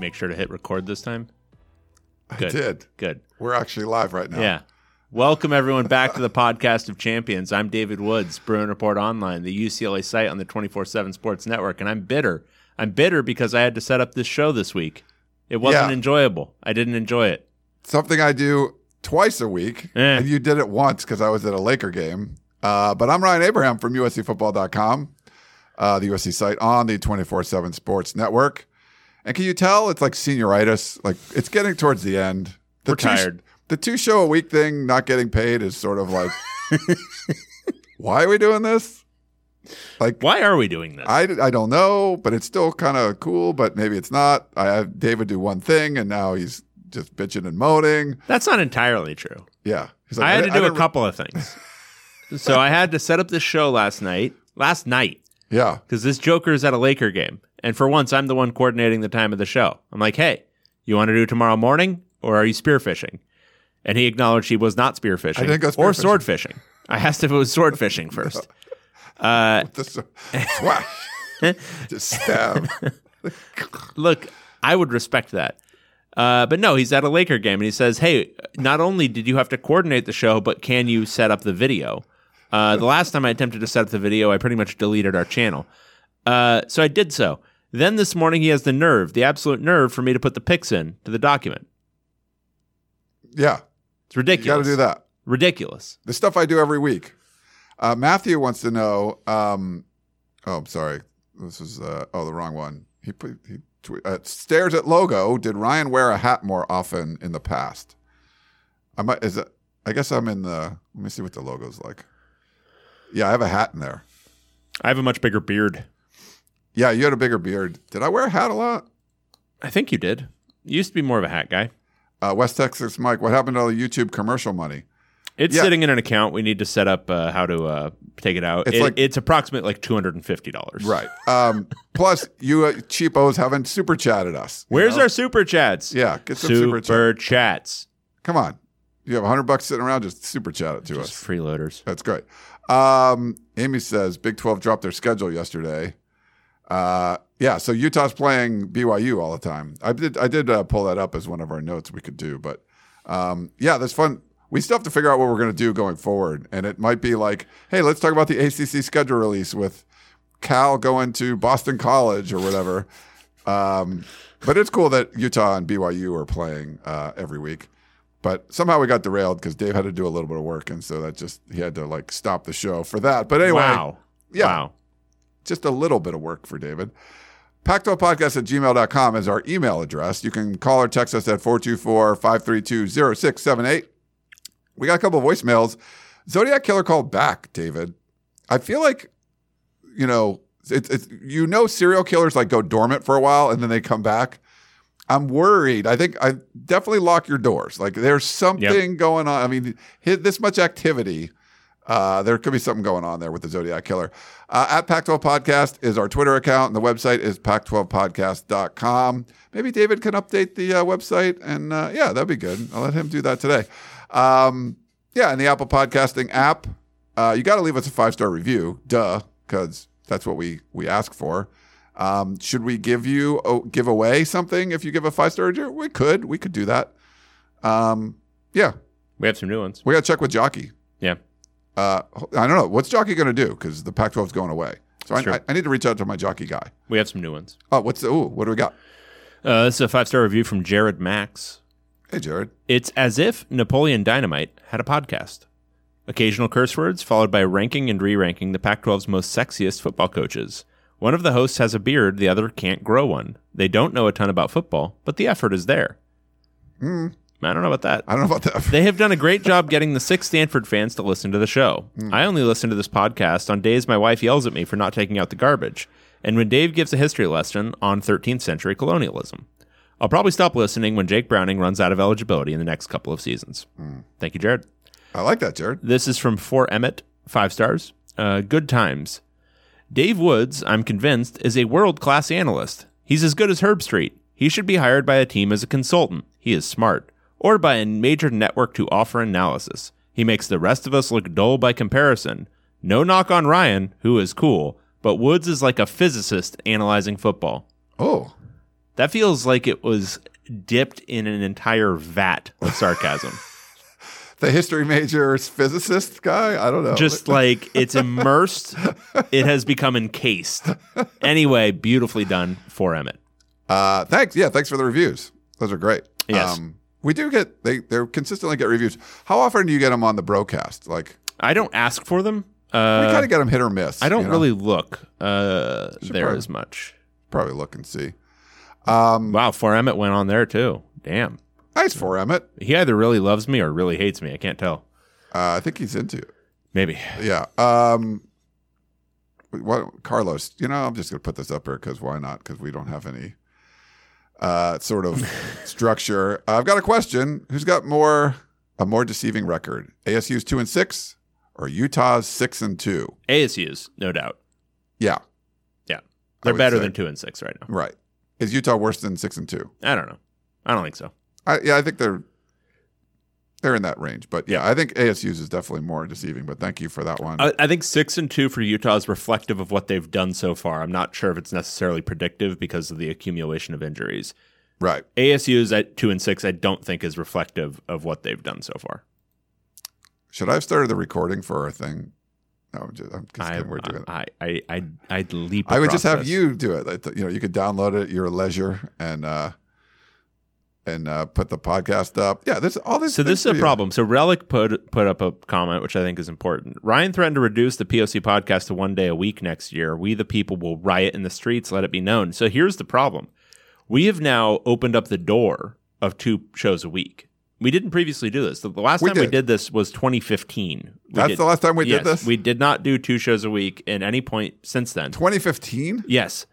You make sure to hit record this time? Good. I did. Good. We're actually live right now. Yeah. Welcome everyone back to the podcast of champions. I'm David Woods, Bruin Report Online, the UCLA site on the 24/7 Sports Network, and I'm bitter. I'm bitter because I had to set up this show this week. It wasn't Yeah. enjoyable. I didn't enjoy it. Something I do twice a week, Eh. and you did it once because I was at a Laker game. Uh, but I'm Ryan Abraham from USCFootball.com, uh, the USC site on the 24/7 Sports Network. And can you tell it's like senioritis? Like it's getting towards the end. The We're two, tired. The two show a week thing, not getting paid, is sort of like, why are we doing this? Like, Why are we doing this? I, I don't know, but it's still kind of cool, but maybe it's not. I had David do one thing and now he's just bitching and moaning. That's not entirely true. Yeah. He's I had to do a couple of things. so I had to set up this show last night. Last night. Yeah. because this Joker is at a Laker game. And for once, I'm the one coordinating the time of the show. I'm like, hey, you want to do tomorrow morning or are you spearfishing? And he acknowledged he was not spearfishing go or spearfishing. sword fishing. I asked if it was sword fishing first. Uh, Just swash. just stab. look, I would respect that. Uh, but no, he's at a Laker game and he says, hey, not only did you have to coordinate the show, but can you set up the video? Uh, the last time I attempted to set up the video, I pretty much deleted our channel. Uh, so I did so. Then this morning, he has the nerve, the absolute nerve, for me to put the pics in to the document. Yeah. It's ridiculous. You got to do that. Ridiculous. The stuff I do every week. Uh, Matthew wants to know. Um, oh, I'm sorry. This is uh, oh the wrong one. He put he uh, stares at logo. Did Ryan wear a hat more often in the past? I might is it. I guess I'm in the. Let me see what the logo's like. Yeah, I have a hat in there. I have a much bigger beard. Yeah, you had a bigger beard. Did I wear a hat a lot? I think you did. You used to be more of a hat guy. Uh, West Texas Mike, what happened to all the YouTube commercial money? It's Yeah. sitting in an account. We need to set up uh, how to uh, take it out. It's It- like- it's approximately like two hundred and fifty dollars. Right. Um, plus, you uh, cheapos haven't super chatted us. Where's know? our super chats? Yeah, get some super, super chat. chats. Come on. You have a hundred bucks sitting around, just super chat it to Just us. freeloaders. That's great. Um, Amy says Big 12 dropped their schedule yesterday. Uh, yeah, so Utah's playing BYU all the time. I did I did uh, pull that up as one of our notes we could do, but um, yeah, that's fun. We still have to figure out what we're going to do going forward, and it might be like, hey, let's talk about the ACC schedule release with Cal going to Boston College or whatever. Um, but it's cool that Utah and BYU are playing uh, every week. But somehow we got derailed because Dave had to do a little bit of work, and so that just he had to like stop the show for that. But anyway, wow. yeah. Wow. just a little bit of work for David. Pac12podcast at gmail.com is our email address. You can call or text us at 424 532 0678. We got a couple of voicemails. Zodiac Killer called back, David. I feel like, you know, it's, it's you know serial killers like go dormant for a while and then they come back. I'm worried. I think I definitely lock your doors. Like there's something going on. I mean, hit this much activity. Uh, there could be something going on there with the Zodiac Killer. Uh, at Pac-12 Podcast is our Twitter account, and the website is pac12podcast.com. Maybe David can update the uh, website, and uh, yeah, that'd be good. I'll let him do that today. Um, yeah, and the Apple Podcasting app, uh, you got to leave us a five-star review, duh, because that's what we we ask for. Um, should we give you oh, give away something if you give a five-star review? We could, we could do that. Um, Yeah, We have some new ones. we got to check with Jockey. Yeah. Uh, I don't know what's Jockey going to do because the Pac-12 is going away. So I, I, I need to reach out to my Jockey guy. We have some new ones. Oh, what's the? Ooh, what do we got? Uh, this is a five star review from Jared Max. Hey, Jared. It's as if Napoleon Dynamite had a podcast. Occasional curse words, followed by ranking and re ranking the Pac 12's most sexiest football coaches. One of the hosts has a beard, the other can't grow one. They don't know a ton about football, but the effort is there. Hmm. I don't know about that. I don't know about that. They have done a great job getting the six Stanford fans to listen to the show. Hmm. I only listen to this podcast on days my wife yells at me for not taking out the garbage, and when Dave gives a history lesson on 13th century colonialism. I'll probably stop listening when Jake Browning runs out of eligibility in the next couple of seasons. Hmm. Thank you, Jared. I like that, Jared. This is from For Emmett, five stars. Uh, good times. Dave Woods, I'm convinced, is a world class analyst. He's as good as Herbstreit. He should be hired by a team as a consultant. He is smart. Or by a major network to offer analysis. He makes the rest of us look dull by comparison. No knock on Ryan, who is cool, but Woods is like a physicist analyzing football. Oh, That feels like it was dipped in an entire vat of sarcasm. the history major physicist guy. I don't know. just like it's immersed it has become encased anyway beautifully done for emmett Uh, thanks. Yeah, thanks for the reviews. Those are great. Um, Yes. we do get they they consistently get reviews. How often do you get them on the broadcast? Like i don't ask for them we uh, kind of get them hit or miss. i don't you know? really look uh, there probably- as much probably look and see. Um, wow for emmett went on there too damn nice for Emmett. he either really loves me or really hates me i can't tell Uh, I think he's into it. maybe Yeah. Um, what Carlos? You know, I'm just gonna put this up here because why not? Because we don't have any uh, sort of structure. I've got a question. Who's got more a more deceiving record? ASU's two and six or Utah's six and two? asu's no doubt Yeah. yeah they're better say- than two and six right now Right. Is Utah worse than six and two? i don't know i don't think so I, yeah, I think they're they're in that range. But yeah, I think ASU's is definitely more deceiving. But thank you for that one. I, I think six and two for Utah is reflective of what they've done so far. I'm not sure if it's necessarily predictive because of the accumulation of injuries. right. ASU's at two and six, I don't think is reflective of what they've done so far. Should I have started the recording for our thing? No, I'm just, I'm just I, kidding. We're doing. I, I, I, I'd leap. I would just have this. you do it. You know, you could download it at your leisure and uh and uh put the podcast up. Yeah, this all this. So this is a problem. So Relic put put up a comment which I think is important. Ryan threatened to reduce the POC podcast to one day a week next year. We the people will riot in the streets. Let it be known. So here's the problem: we have now opened up the door of two shows a week. We didn't previously do this. The last We time we did. did this was 2015. We That's did- the last time we yes, did this. We did not do two shows a week at any point since then. 2015. Yes.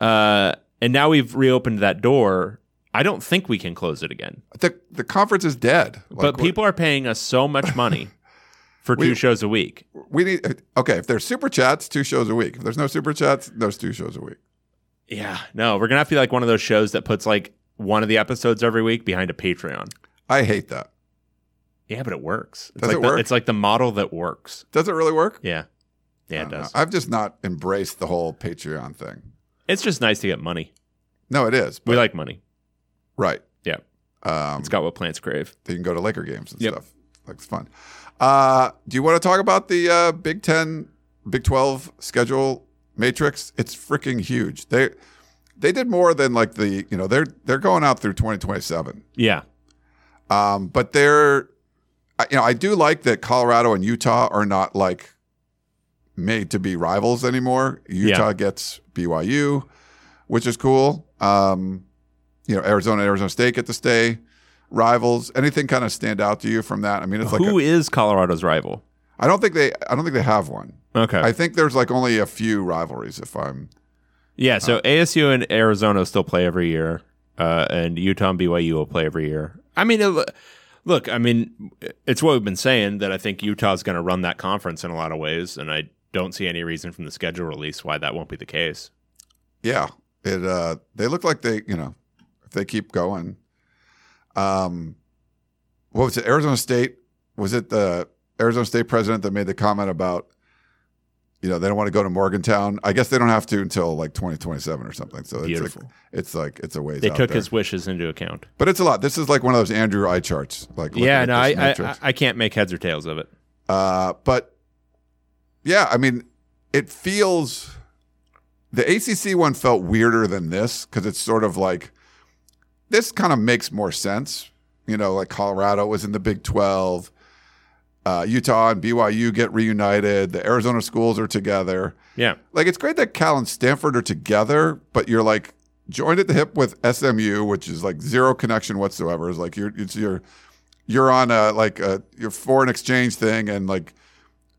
Uh, and now we've reopened that door. I don't think we can close it again. The the conference is dead. Like, but people are paying us so much money for two shows a week. we need. Uh, okay, if there's super chats, two shows a week. If there's no super chats, there's two shows a week. Yeah. No, we're going to have to be like one of those shows that puts like one of the episodes every week behind a Patreon. I hate that. Yeah, but it works. It's Does like it the, work? It's like the model that works. Does it really work? Yeah. Yeah, it don't know. does. I've just not embraced the whole Patreon thing. It's just nice to get money. No, it is. We like money. Right. Yeah. Um, It's got what plants crave. They can go to Laker games and Yep. stuff. Looks fun. Uh, do you want to talk about the uh, Big Ten, Big Twelve schedule matrix? It's freaking huge. They they did more than like the you know they're they're going out through twenty twenty seven. Yeah. Um, but they're you know I do like that Colorado and Utah are not like made to be rivals anymore. Utah gets BYU, which is cool. Um, you know Arizona, and Arizona State get to stay rivals. Anything kind of stand out to you from that? I mean, it's like Who a, is Colorado's rival? I don't think they I don't think they have one. Okay. I think there's like only a few rivalries. If I'm yeah. So ASU and Arizona still play every year, uh, and Utah and BYU will play every year. I mean, it, look, I mean, it's what we've been saying that I think Utah's going to run that conference in a lot of ways, and I don't see any reason from the schedule release why that won't be the case. Yeah, it. Uh, they look like they, you know, they keep going. Um, what was it? Arizona State was it the Arizona State president that made the comment about you know, they don't want to go to Morgantown. I guess they don't have to until like 2027 or something. So it's like, it's like it's a ways. They took there. his wishes into account. but it's a lot. This is like one of those Andrew eye charts. Like Yeah, no, I, I. I can't make heads or tails of it. Uh, but yeah, I mean, it feels the ACC one felt weirder than this because it's sort of like this kind of makes more sense. You know, like Colorado was in the Big 12, uh, Utah and BYU get reunited, the Arizona schools are together. Yeah. Like, it's great that Cal and Stanford are together, but you're like joined at the hip with SMU, which is like zero connection whatsoever. It's like you're, it's your, you're on a like a your foreign exchange thing and like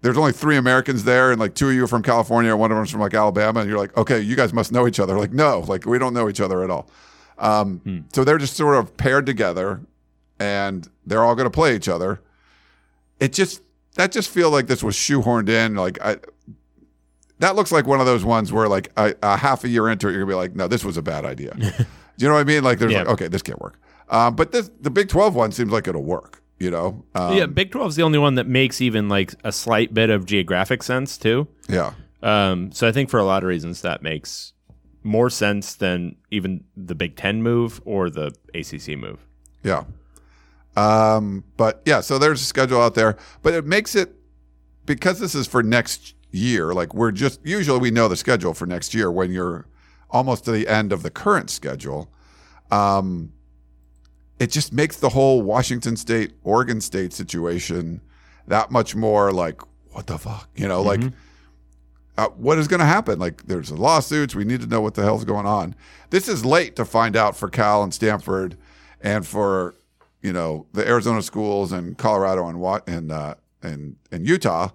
there's only three Americans there and like two of you are from California, one of them's from like Alabama, and you're like, okay, you guys must know each other. Like, no, like we don't know each other at all. Um, So they're just sort of paired together, and they're all going to play each other. It just that just feel like this was shoehorned in. Like I, that looks like one of those ones where like a, a half a year into it, you're gonna be like, no, this was a bad idea. Do you know what I mean? Like, there's Yeah. like, okay, this can't work. Um, but this the Big Twelve one seems like it'll work. You know? Um, yeah, Big 12 is the only one that makes even like a slight bit of geographic sense too. yeah. Um, so I think for a lot of reasons that makes more sense than even the Big 10 move or the ACC move. Yeah. Um, but yeah, so there's a schedule out there, but it makes it because this is for next year. Like we're just usually we know the schedule for next year when you're almost to the end of the current schedule. Um, it just makes the whole Washington State, Oregon State situation that much more like what the fuck, you know, like. Uh, what is going to happen? Like, there's lawsuits. We need to know what the hell's going on. This is late to find out for Cal and Stanford, and for you know the Arizona schools and Colorado and Wa- and uh, and and Utah.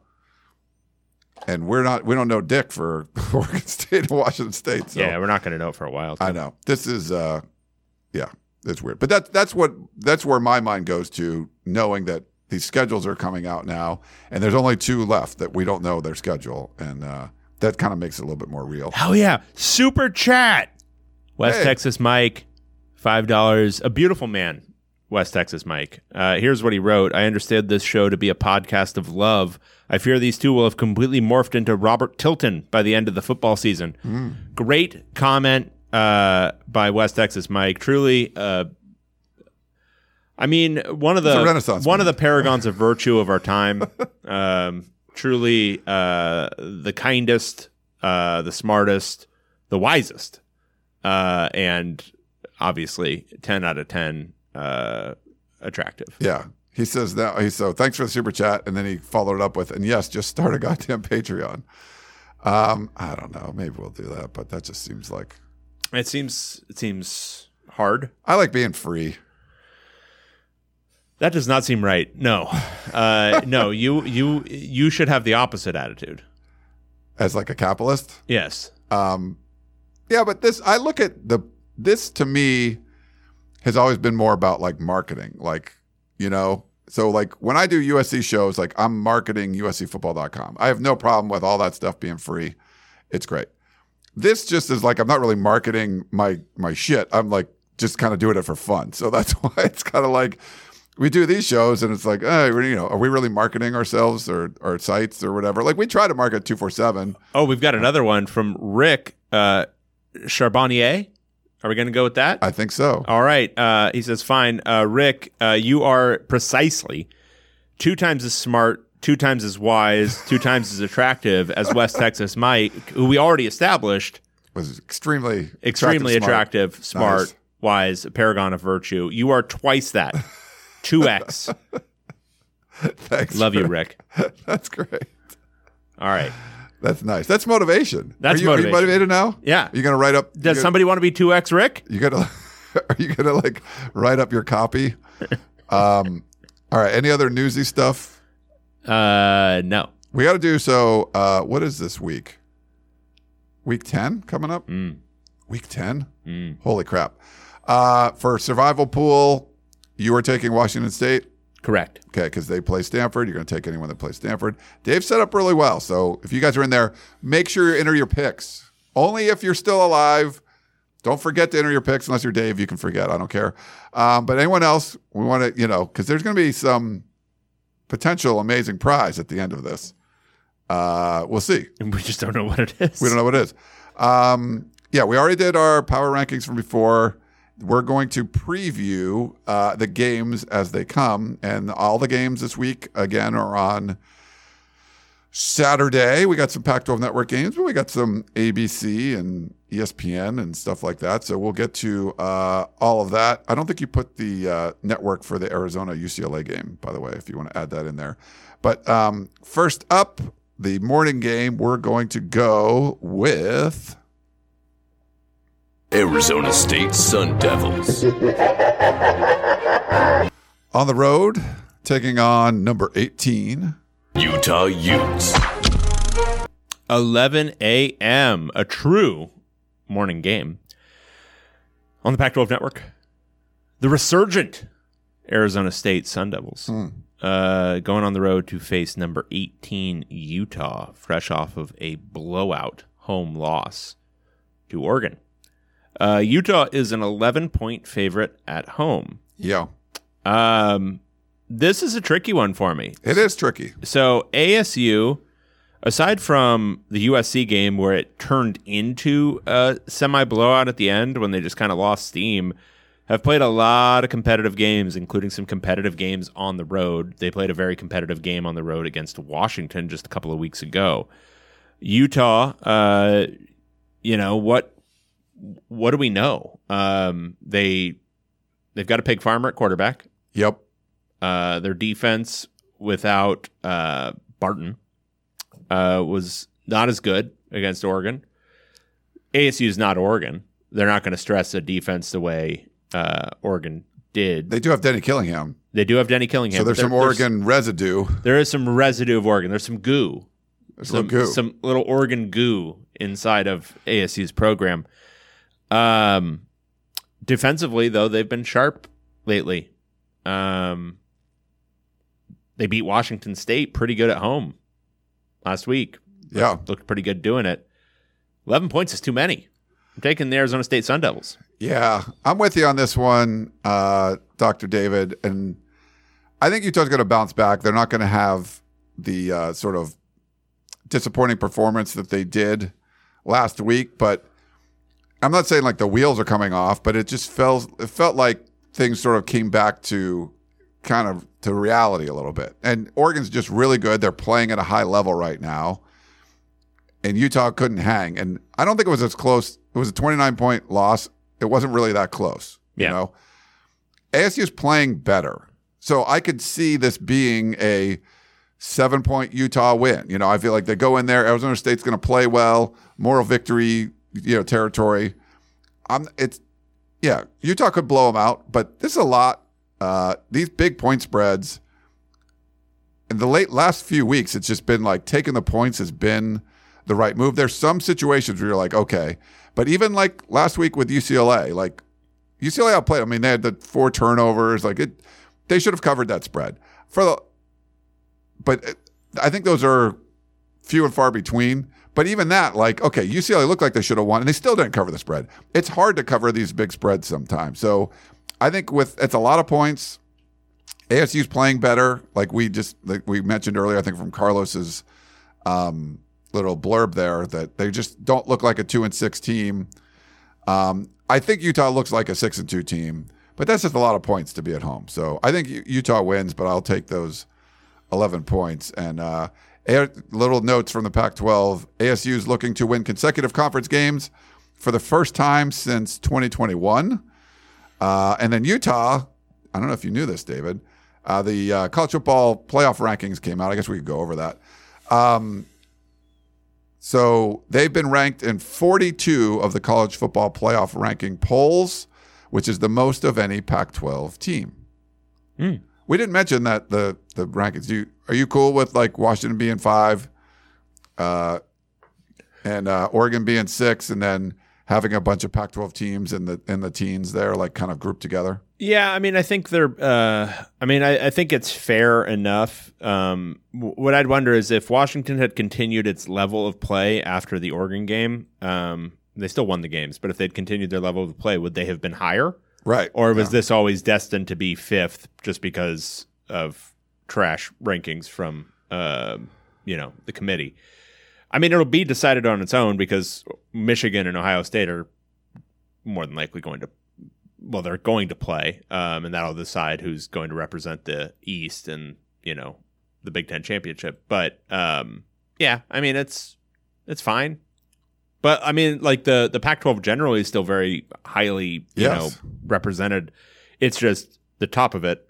And we're not. We don't know Dick for Oregon State and Washington State. So yeah, we're not going to know for a while. I know this is. uh Yeah, it's weird. But that's that's what that's where my mind goes to, knowing that these schedules are coming out now, and there's only two left that we don't know their schedule, and uh, that kind of makes it a little bit more real. Oh yeah, super chat. West Hey. Texas Mike, five dollars. A beautiful man, West Texas Mike. Uh, here's what he wrote. I understood this show to be a podcast of love. I fear these two will have completely morphed into Robert Tilton by the end of the football season. Great comment uh, by West Texas Mike. Truly. Uh, I mean, one of the renaissance one of the paragons of virtue of our time. um, truly, uh, the kindest, uh, the smartest, the wisest, uh, and obviously ten out of ten uh, attractive. Yeah. He says that he so thanks for the super chat, and then he followed up with, and yes, just start a goddamn Patreon. Um, I don't know, maybe we'll do that, but that just seems like It seems it seems hard. I like being free. That does not seem right. No, uh, no. You you you should have the opposite attitude. as like a capitalist. Yes. Um, yeah, but this I look at the this to me has always been more about like marketing, like you know. So like when I do USC shows, like I'm marketing USCFootball.com. I have no problem with all that stuff being free. It's great. This just is like I'm not really marketing my my shit. I'm like just kind of doing it for fun. So that's why it's kind of like we do these shows and it's like, eh, you know, are we really marketing ourselves or our sites or whatever? Like we try to market two four seven. Oh, we've got another one from Rick uh, Charbonnier. Are we going to go with that? I think so. All right. Uh, he says, fine. Uh, Rick, uh, you are precisely two times as smart, two times as wise, two times as attractive as West Texas Mike, who we already established was extremely extremely smart. attractive, smart, Nice. wise, a paragon of virtue. You are twice that. 2x. Thanks. Love you, Rick. That's great. All right. That's nice. That's motivation. That's are you, Are motivation. you motivated now? Yeah. Are you gonna write up? Does you, somebody want to be 2x Rick? You gonna? Are you gonna like write up your copy? Um. All right. Any other newsy stuff? Uh, no. We got to do so. Uh, what is this week? Week ten coming up. Mm. Week ten. Holy crap! Uh, for survival pool, you are taking Washington State. Correct. Okay, because they play Stanford. You're going to take anyone that plays Stanford. Dave set up really well. So if you guys are in there, make sure you enter your picks. Only if you're still alive. Don't forget to enter your picks unless you're Dave. You can forget. I don't care. Um, but anyone else, we want to, you know, because there's going to be some potential amazing prize at the end of this. Uh, we'll see. And we just don't know what it is. We don't know what it is. Um, yeah, we already did our power rankings from before. We're going to preview uh, the games as they come, and all the games this week again are on Saturday. We got some Pac-12 network games, but we got some ABC and ESPN and stuff like that. So we'll get to uh, all of that. I don't think you put the uh, network for the Arizona UCLA game, by the way, if you want to add that in there. But um, first up, the morning game. We're going to go with. Arizona State Sun Devils. on the road, taking on number 18. Utah Utes. 11 a.m. A true morning game on the Pac-12 network. The resurgent Arizona State Sun Devils uh, going on the road to face number 18 Utah, fresh off of a blowout home loss to Oregon. Uh, Utah is an 11 point favorite at home. Yeah, Um, this is a tricky one for me. it is tricky. So ASU, aside from the USC game where it turned into a semi blowout at the end when they just kind of lost steam, have played a lot of competitive games, including some competitive games on the road. They played a very competitive game on the road against Washington just a couple of weeks ago. Utah, uh, you know what? What do we know? Um, they they've got a pig farmer at quarterback. Yep. Uh, their defense without uh, Barton uh, was not as good against Oregon. ASU is not Oregon. They're not going to stress a defense the way uh, Oregon did. They, do have Kenny Dillingham. They do have Kenny Dillingham. So there's but some there- Oregon residue. there is some residue of Oregon. There's some goo. There's Some, little goo. some little Oregon goo inside of ASU's program. Um, defensively, though, they've been sharp lately. Um, they beat Washington State pretty good at home last week. yeah. Looked pretty good doing it. 11 points is too many. I'm taking the Arizona State Sun Devils. Yeah. I'm with you on this one, uh, Dr. David. And I think Utah's going to bounce back. They're not going to have the uh, sort of disappointing performance that they did last week. But I'm not saying like the wheels are coming off, but it just felt it felt like things sort of came back to kind of to reality a little bit. And Oregon's just really good. They're playing at a high level right now. And Utah couldn't hang. And I don't think it was as close. It was a 29 point loss. It wasn't really that close. You know, ASU ASU's playing better. So I could see this being a seven point Utah win. You know, I feel like they go in there, Arizona State's going to play well, moral victory, you know, territory. I'm, it's, yeah, Utah could blow them out, but this is a lot. Uh, these big point spreads in the late last few weeks, it's just been like taking the points has been the right move. There's some situations where you're like, okay, but even like last week with UCLA, like UCLA outplayed. I mean, they had the four turnovers. Like it, they should have covered that spread for the. But it, I think those are few and far between. But even that, like, okay, UCLA looked like they should have won, and they still didn't cover the spread. It's hard to cover these big spreads sometimes. So I think with it's a lot of points. ASU's playing better, like we just like we mentioned earlier. I think from Carlos's um, little blurb there that they just don't look like a two and six team. Um, I think Utah looks like a six and two team, but that's just a lot of points to be at home. So I think Utah wins, but I'll take those eleven points. And uh, little notes from the Pac-12: ASU is looking to win consecutive conference games for the first time since 2021. Uh, and then Utah, I don't know if you knew this, David. Uh, the uh, college football playoff rankings came out. I guess we could go over that. Um, so they've been ranked in 42 of the college football playoff ranking polls, which is the most of any Pac-12 team. We didn't mention that the the rankings. Do you, are you cool with like Washington being five, uh, and uh, Oregon being six, and then having a bunch of Pac-12 teams in the in the teens there, like kind of grouped together? Yeah, I mean, I think they're. Uh, I mean, I, I think it's fair enough. Um, w- what I'd wonder is if Washington had continued its level of play after the Oregon game. Um, they still won the games, but if they'd continued their level of play, would they have been higher? Right. Or was Yeah. this always destined to be fifth just because of trash rankings from, uh, you know the committee. I mean, it'll be decided on its own because Michigan and Ohio State are more than likely going to. Well, they're going to play, um, and that'll decide who's going to represent the East and you know the Big Ten championship. But um, yeah, I mean it's it's fine. But I mean, like the the Pac-12 generally is still very highly you Yes. know represented. It's just the top of it.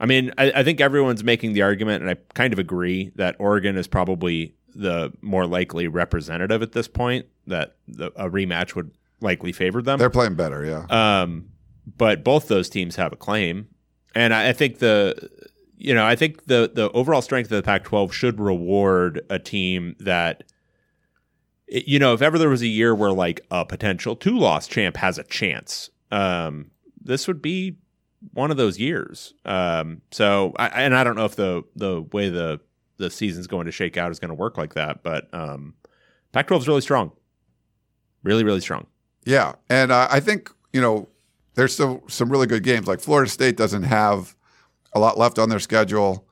I mean, I, I think everyone's making the argument, and I kind of agree that Oregon is probably the more likely representative at this point. That the, a rematch would likely favor them. They're playing better, yeah. Um, but both those teams have a claim, and I, I think the you know I think the the overall strength of the Pac-12 should reward a team that you know if ever there was a year where like a potential two loss champ has a chance, um, this would be one of those years. Um, so I, and I don't know if the the way the the season's going to shake out is going to work like that, but um, Pac-12 is really strong, really really strong. Yeah, and uh, I think you know there's still some really good games. Like Florida State doesn't have a lot left on their schedule.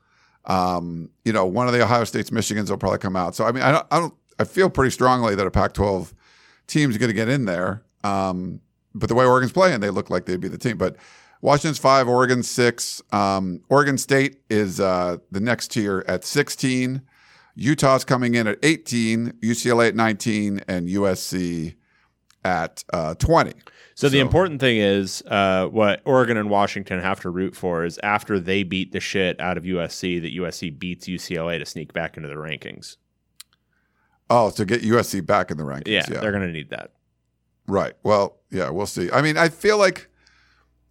Um, you know, one of the Ohio State's Michigans will probably come out. So I mean, I don't, I don't, I feel pretty strongly that a Pac-12 team's going to get in there. Um, but the way Oregon's playing, they look like they'd be the team. But Washington's five, Oregon six. Um, Oregon State is uh, the next tier at 16. Utah's coming in at 18, UCLA at 19, and USC at uh, 20. So, the important thing is uh, what Oregon and Washington have to root for is after they beat the shit out of USC, that USC beats UCLA to sneak back into the rankings. Oh, to get USC back in the rankings. Yeah, Yeah, they're going to need that. right. Well, yeah, we'll see. I mean, I feel like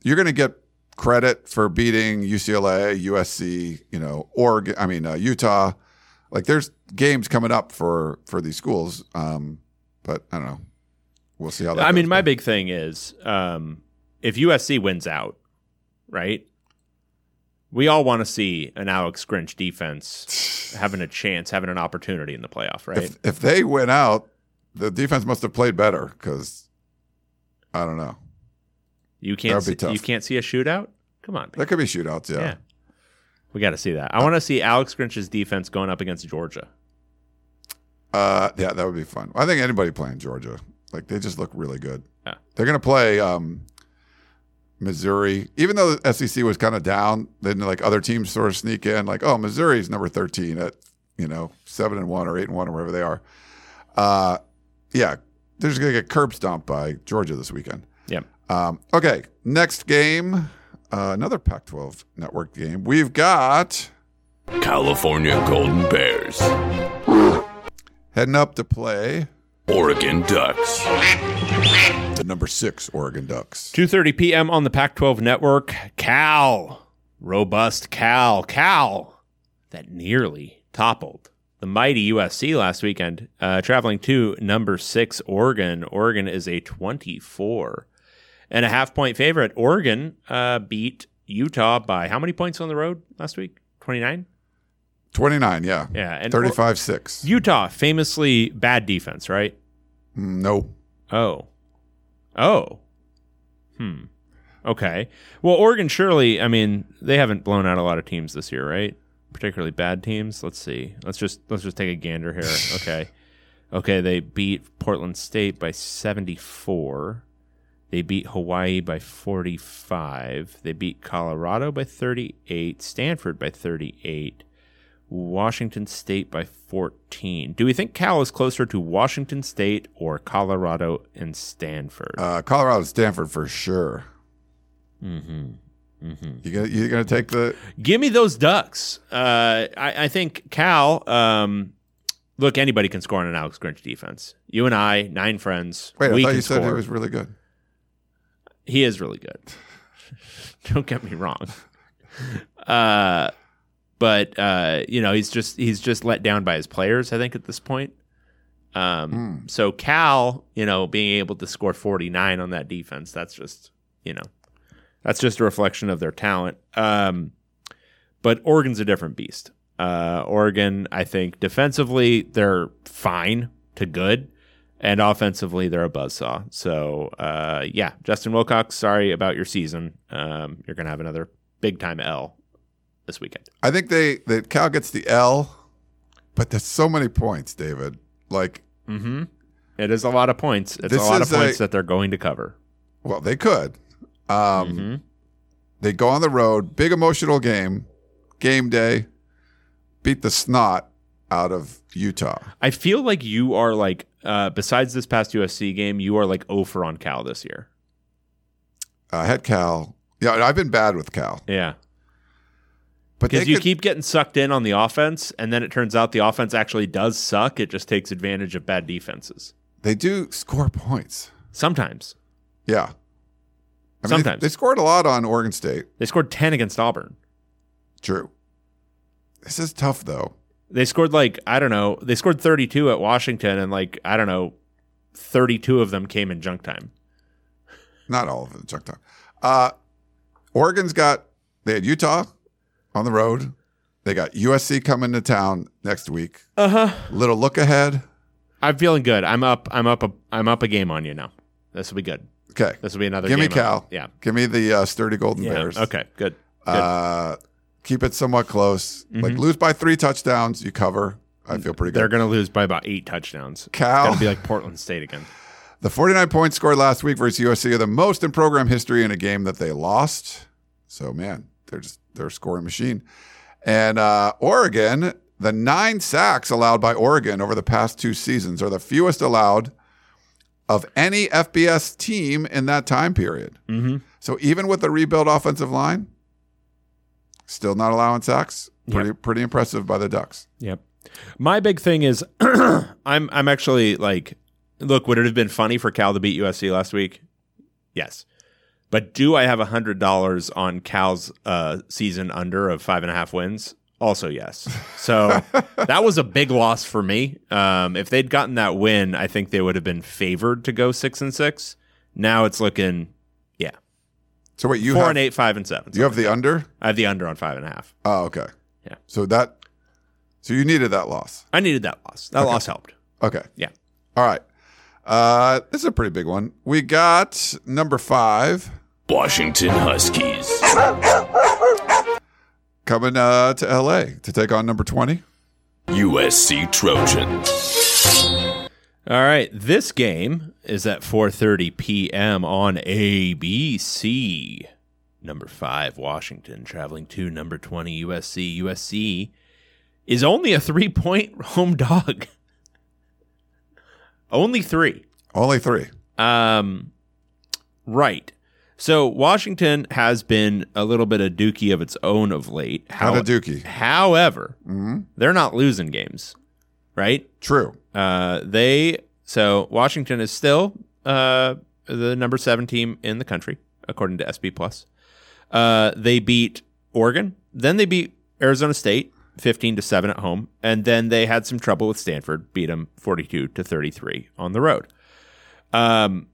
you're going to get credit for beating UCLA, USC, you know, Oregon. I mean, uh, Utah. Like, there's games coming up for for these schools. Um, but I don't know. We'll see how that. I mean, goes. my big thing is um, if USC wins out, right? We all want to see an Alex Grinch defense having a chance, having an opportunity in the playoff, right? if if they win out, the defense must have played better because I don't know. You can't see, tough. you can't see a shootout. Come on, There could be shootouts. Yeah. yeah. We got to see that. I want to see Alex Grinch's defense going up against Georgia. Uh, yeah, that would be fun. I think anybody playing Georgia, like they just look really good. Yeah. They're going to play um, Missouri, even though the SEC was kind of down. Then like other teams sort of sneak in, like oh, Missouri's number thirteen at you know seven and one or eight and one or wherever they are. Uh, yeah, they're just going to get curb stomped by Georgia this weekend. Yeah. Um, okay, next game, uh, another Pac-12 network game. We've got California Golden Bears. heading up to play Oregon Ducks. the number six Oregon Ducks. 2:30 p.m. on the Pac-12 network. Cal, robust Cal, Cal, that nearly toppled the mighty USC last weekend, uh, traveling to number six Oregon. Oregon is a 24 and a half point favorite. Oregon uh, beat Utah by how many points on the road last week? 29. 29, yeah. Yeah, and 35 6. Utah famously bad defense, right? No. Oh. Oh. Hmm. Okay. Well, Oregon surely, I mean, they haven't blown out a lot of teams this year, right? Particularly bad teams. Let's see. Let's just let's just take a gander here. Okay. Okay, they beat Portland State by 74. They beat Hawaii by 45. They beat Colorado by 38, Stanford by 38. Washington State by 14. Do we think Cal is closer to Washington State or Colorado and Stanford? Uh, Colorado, and Stanford for sure. Mm-hmm. Mm-hmm. You gonna you gonna take the Give me those ducks. Uh, I, I think Cal. Um, look, anybody can score on an Alex Grinch defense. You and I, nine friends. wait? I thought you said score. he was really good. He is really good. Don't get me wrong. Uh, but uh, you know, he's just he's just let down by his players. I think at this point. Um, so Cal, you know, being able to score 49 on that defense, that's just you know, that's just a reflection of their talent. Um, but Oregon's a different beast. Uh, Oregon, I think defensively they're fine to good, and offensively they're a buzzsaw. So uh, yeah, Justin Wilcox, sorry about your season. Um, you're gonna have another big time L this weekend. I think they that Cal gets the L but there's so many points, David. Like, It is a lot of points. It's a lot of points a- that they're going to cover. well, they could. Um, Mm-hmm. They go on the road, big emotional game, game day, beat the snot out of Utah. I feel like you are like, uh, besides this past USC game, you are like over on Cal this year. I had Cal. Yeah, I've been bad with Cal, Yeah. Because you could, keep getting sucked in on the offense, and then it turns out the offense actually does suck. It just takes advantage of bad defenses. they do score points. Sometimes. Yeah, I mean, they- Sometimes. they scored a lot on Oregon State. They scored 10 against Auburn. True. This is tough though. They scored like, I don't know, they scored 32 at Washington, and like, I don't know, 32 of them came in junk time. Not all of them junk time. Uh, Oregon's got they had Utah on the road. They got USC coming to town next week. Uh huh. Little look ahead. I'm feeling good. I'm up. I'm up. A, I'm up a game on you now. This will be good. Okay, This will be another. give me Cal. Yeah. give me the uh, sturdy Golden Yeah. Bears. Okay. Good. Good. Uh, keep it somewhat close. Like lose by three touchdowns, you cover. I feel pretty good. They're going to lose by about eight touchdowns. Cal. Going to be like Portland State again. The 49 points scored last week versus USC are the most in program history in a game that they lost. So man, they're just they're a scoring machine. And uh, Oregon, the nine sacks allowed by Oregon over the past two seasons are the fewest allowed of any FBS team in that time period. Mm-hmm. So even with the rebuild offensive line, still not allowing sacks. Pretty pretty impressive by the Ducks. Yep. My big thing is, I'm I'm actually like, look, would it have been funny for Cal to beat USC last week? Yes. But do I have a hundred dollars on Cal's uh, season under of five and a half wins? Also, yes. So that was a big loss for me. Um, if they'd gotten that win, I think they would have been favored to go six and six. Now it's looking, So wait, you four have and eight, five and seven. you have the under? I have the under on five and a half. Oh, okay. Yeah. So that so you needed that loss. I needed that loss. That loss helped. Okay. Yeah. All right. Uh, this is a pretty big one. We got number five Washington Huskies. coming uh, to LA to take on number 20. USC Trojans. All right, this game is at 4:30 p.m. on ABC. Number 5 Washington traveling to number 20 USC. USC is only a 3-point home dog. only 3. Only three. Um right. So Washington has been a little bit of dookie of its own of late. How How- a dookie. However, they're not losing games, right? True. Uh, they so Washington is still uh, the number seven team in the country according to SP+. Uh, they beat Oregon, then they beat Arizona State fifteen to seven at home, and then they had some trouble with Stanford, beat them forty two to thirty three on the road. Um,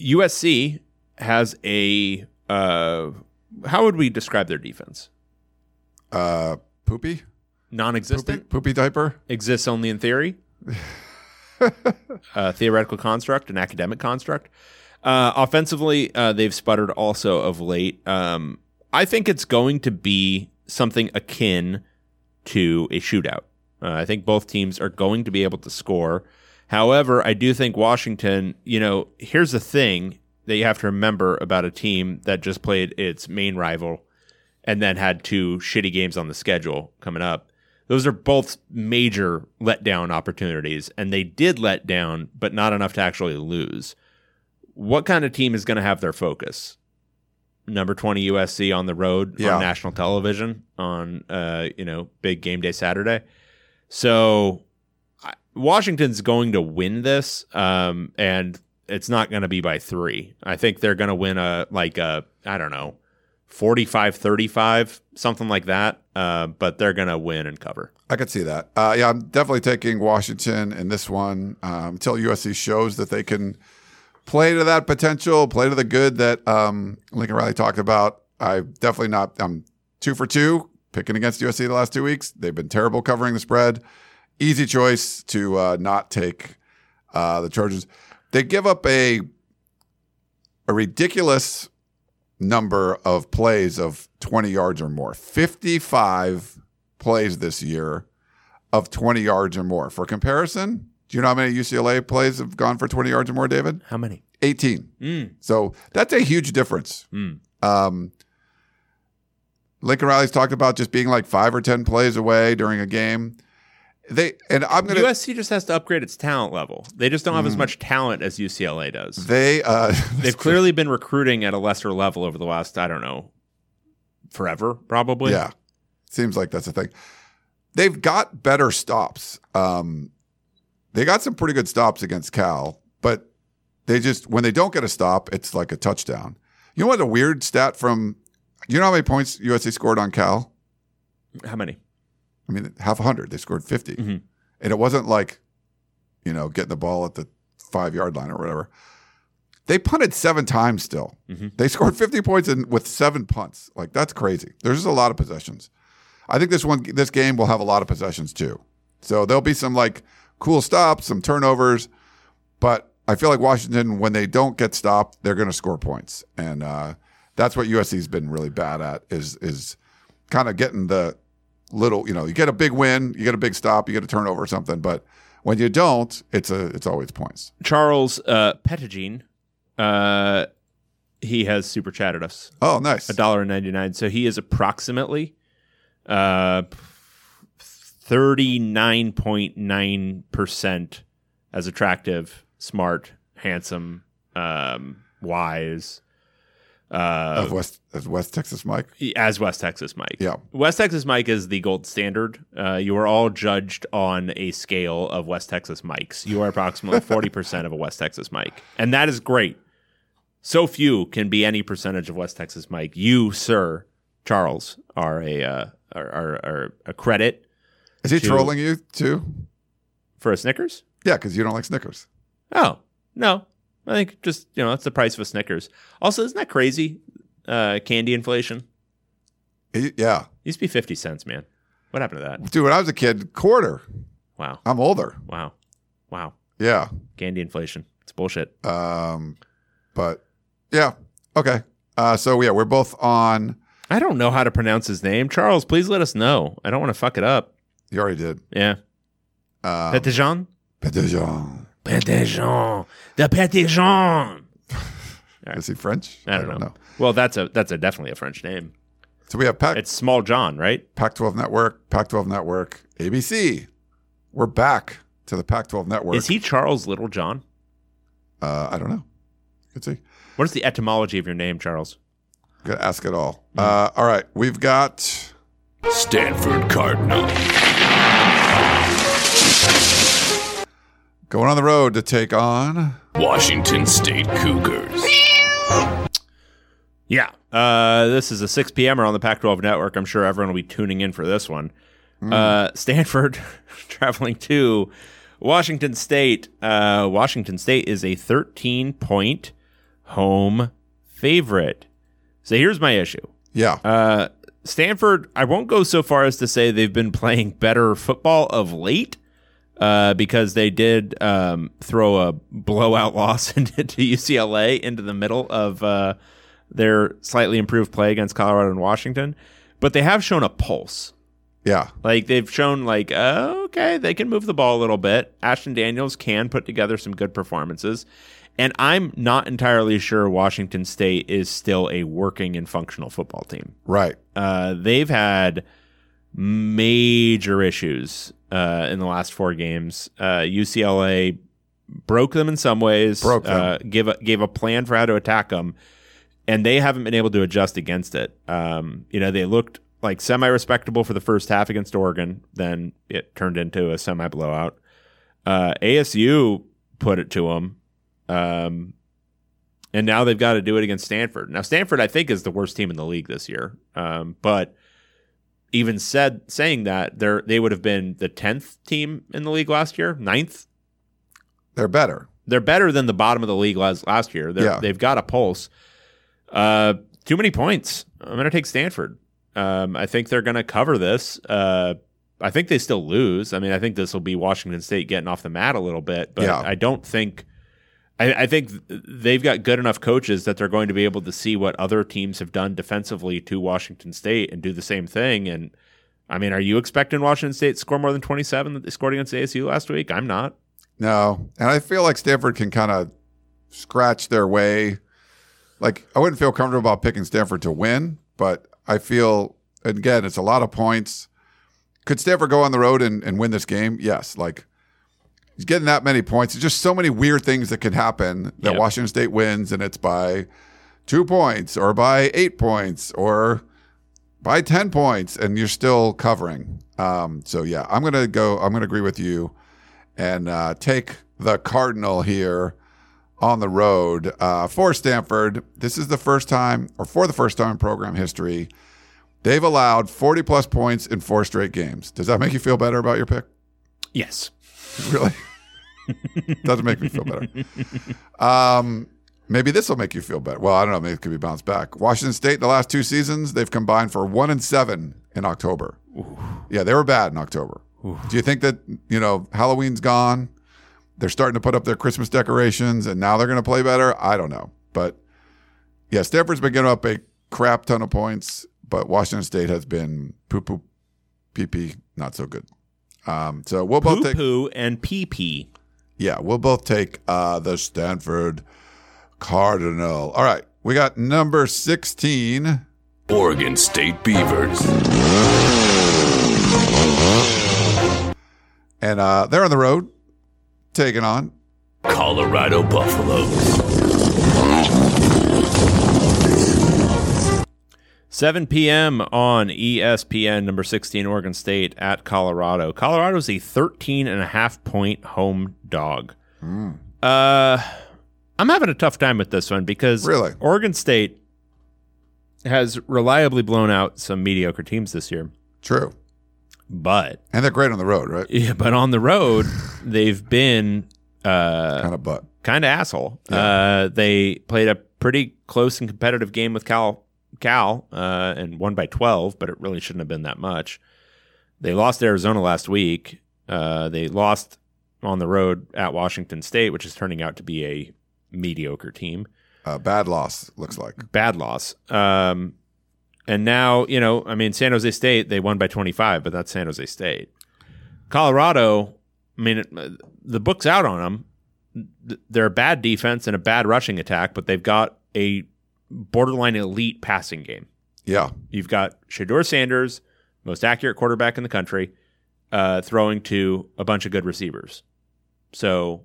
USC has a uh, how would we describe their defense? Uh, poopy? Poopy, Non-existent. poopy diaper? exists only in theory. a theoretical construct, an academic construct. Uh, offensively, uh, they've sputtered also of late. Um, I think it's going to be something akin to a shootout. Uh, I think both teams are going to be able to score. However, I do think Washington, you know, here's the thing that you have to remember about a team that just played its main rival and then had two shitty games on the schedule coming up. Those are both major letdown opportunities, and they did let down, but not enough to actually lose. What kind of team is going to have their focus? Number twenty USC on the road Yeah. on national television on uh, you know big game day Saturday. So Washington's going to win this, um, and it's not going to be by three. I think they're going to win a like a I don't know 45-35, something like that. Uh, but they're going to win and cover. I could see that. Uh, yeah, I'm definitely taking Washington in this one um, until USC shows that they can play to that potential, play to the good that um, Lincoln Riley talked about. I definitely not. I'm two for two picking against USC the last two weeks. They've been terrible covering the spread. Easy choice to uh, not take uh, the Trojans. They give up a a ridiculous number of plays of 20 yards or more. 55 plays this year of 20 yards or more. For comparison, do you know how many UCLA plays have gone for 20 yards or more, David? How many? 18. So that's a huge difference. Um, Lincoln Riley's talked about just being like five or 10 plays away during a game. They and I'm gonna USC just has to upgrade its talent level. They just don't have as much talent as UCLA does. they uh They've clearly been recruiting at a lesser level over the last, I don't know, forever, probably. Yeah. Seems like that's a thing. They've got better stops. Um, they got some pretty good stops against Cal, but they just, when they don't get a stop, it's like a touchdown. You know what a weird stat from, you know how many points USC scored on Cal? How many? I mean, half a hundred. They scored 50. Mhm. And it wasn't like, you know, getting the ball at the five yard line or whatever. They punted seven times still. They scored 50 points in, with seven punts. Like, that's crazy. There's just a lot of possessions. I think this one, this game will have a lot of possessions too. So there'll be some like cool stops, some turnovers, but I feel like Washington, when they don't get stopped, they're going to score points, and uh, that's what USC's been really bad at is is kind of getting the little, you know, you get a big win, you get a big stop, you get a turnover or something, but when you don't, it's a it's always points. Charles uh, Petitjean, uh, he has super chatted us Oh, nice. a dollar and ninety nine. So he is approximately uh, thirty nine point nine percent as attractive, smart, handsome, um, wise. Uh, Of West as West Texas Mike. as West Texas Mike. Yeah. West Texas Mike is the gold standard. Uh, you are all judged on a scale of West Texas Mikes. You are approximately 40% of a West Texas Mike. And that is great. So few can be any percentage of West Texas Mike. You, sir, Charles, are a, uh, are, are, are a credit Is he To- trolling you too? for a Snickers. Yeah, because you don't like Snickers. Oh, no. I think just, you know, that's the price of a Snickers. Also, isn't that crazy? Uh, candy inflation. He- yeah, Used to be 50 cents, man. What happened to that? dude. When I was a kid, quarter. Wow. I'm older. Wow. Wow. Yeah. Candy inflation. It's bullshit. Um, but yeah, okay. Uh, so yeah, we're both on. I don't know how to pronounce his name. Charles, please let us know. I don't want to fuck it up. You already did. Yeah. Um, Petitjean? Petitjean. Petitjean. The Petitjean. Is he French? I don't, know. Well, that's a that's a definitely a French name. So we have Pac It's Small John, right? Pac-12 Network, Pac-12 Network, ABC. We're back to the Pac-12 Network. Is he Charles Little John? Uh, I don't know. Let's see. What is the etymology of your name, Charles? Gotta ask it all. Uh, all right, we've got Stanford Cardinal. going on the road to take on. Washington State Cougars. Yeah. Uh, this is a 6 p.m.er on the Pac 12 network. I'm sure everyone will be tuning in for this one. Uh, Stanford traveling to Washington State. Uh, Washington State is a 13 point home favorite. So here's my issue. Yeah, Uh, Stanford, I won't go so far as to say they've been playing better football of late uh, because they did um, throw a blowout loss into UCLA into the middle of uh, their slightly improved play against Colorado and Washington. But they have shown a pulse. yeah, Like they've shown, like uh, okay, they can move the ball a little bit. Ashton Daniels can put together some good performances, and I'm not entirely sure Washington State is still a working and functional football team. right. Uh, they've had major issues uh, in the last four games. Uh, UCLA broke them in some ways. Broke them. Uh, gave a, gave a plan for how to attack them, and they haven't been able to adjust against it. Um, you know, they looked like semi respectable for the first half against Oregon, then it turned into a semi blowout. Uh, ASU put it to them. Um, and now they've got to do it against Stanford. Now Stanford, I think, is the worst team in the league this year. Um, but even said saying that, they they would have been the tenth team in the league last year, ninth. They're better. They're better than the bottom of the league last last year. They're, Yeah. They've got a pulse. Uh, too many points. I'm going to take Stanford. Um, I think they're going to cover this. Uh, I think they still lose. I mean, I think this will be Washington State getting off the mat a little bit, but Yeah. I don't think. I, I think they've got good enough coaches that they're going to be able to see what other teams have done defensively to Washington State and do the same thing. And I mean, are you expecting Washington State to score more than 27 that they scored against ASU last week? I'm not. No, and I feel like Stanford can kind of scratch their way. Like I wouldn't feel comfortable about picking Stanford to win, but I feel again it's a lot of points. Could Stanford go on the road and, and win this game? Yes. Like he's getting that many points. There's just so many weird things that could happen that Yep. Washington State wins and it's by two points or by eight points or by 10 points and you're still covering. Um, so yeah, I'm going to go, I'm going to agree with you and uh, take the Cardinal here on the road uh, for Stanford. This is the first time, or for the first time in program history, they've allowed 40 plus points in four straight games. Does that make you feel better about your pick? Yes. Really? Doesn't make me feel better. Um, maybe this will make you feel better. Well, I don't know. Maybe it could be bounced back. Washington State, the last two seasons, they've combined for one and seven in October. Yeah, they were bad in October. Do you think that, you know, Halloween's gone? They're starting to put up their Christmas decorations and now they're going to play better? I don't know. But yeah, Stanford's been giving up a crap ton of points, but Washington State has been poo poo pee pee, not so good. Um, so we'll both Poo take. poo and pee pee. Yeah, we'll both take uh, the Stanford Cardinal. All right, we got number 16. Oregon State Beavers. And uh, they're on the road, taking on. Colorado Buffaloes. 7 p.m. on ESPN, number 16, Oregon State at Colorado. Colorado's a 13 and a half point home dog. Uh, I'm having a tough time with this one because Really? Oregon State has reliably blown out some mediocre teams this year. True. But And they're great on the road, right? yeah, but on the road, they've been uh, Kind of butt. kind of asshole. Uh, they played a pretty close and competitive game with Cal, Cal, uh, and won by twelve, but it really shouldn't have been that much. They lost to Arizona last week. Uh, they lost on the road at Washington State, which is turning out to be a mediocre team. Uh, bad loss, looks like. Bad loss. Um, and now, you know, I mean, San Jose State, they won by 25, but that's San Jose State. Colorado, I mean, it- the book's out on them. They're a bad defense and a bad rushing attack, but they've got a borderline elite passing game. Yeah. You've got Shedeur Sanders, most accurate quarterback in the country, uh, throwing to a bunch of good receivers. So,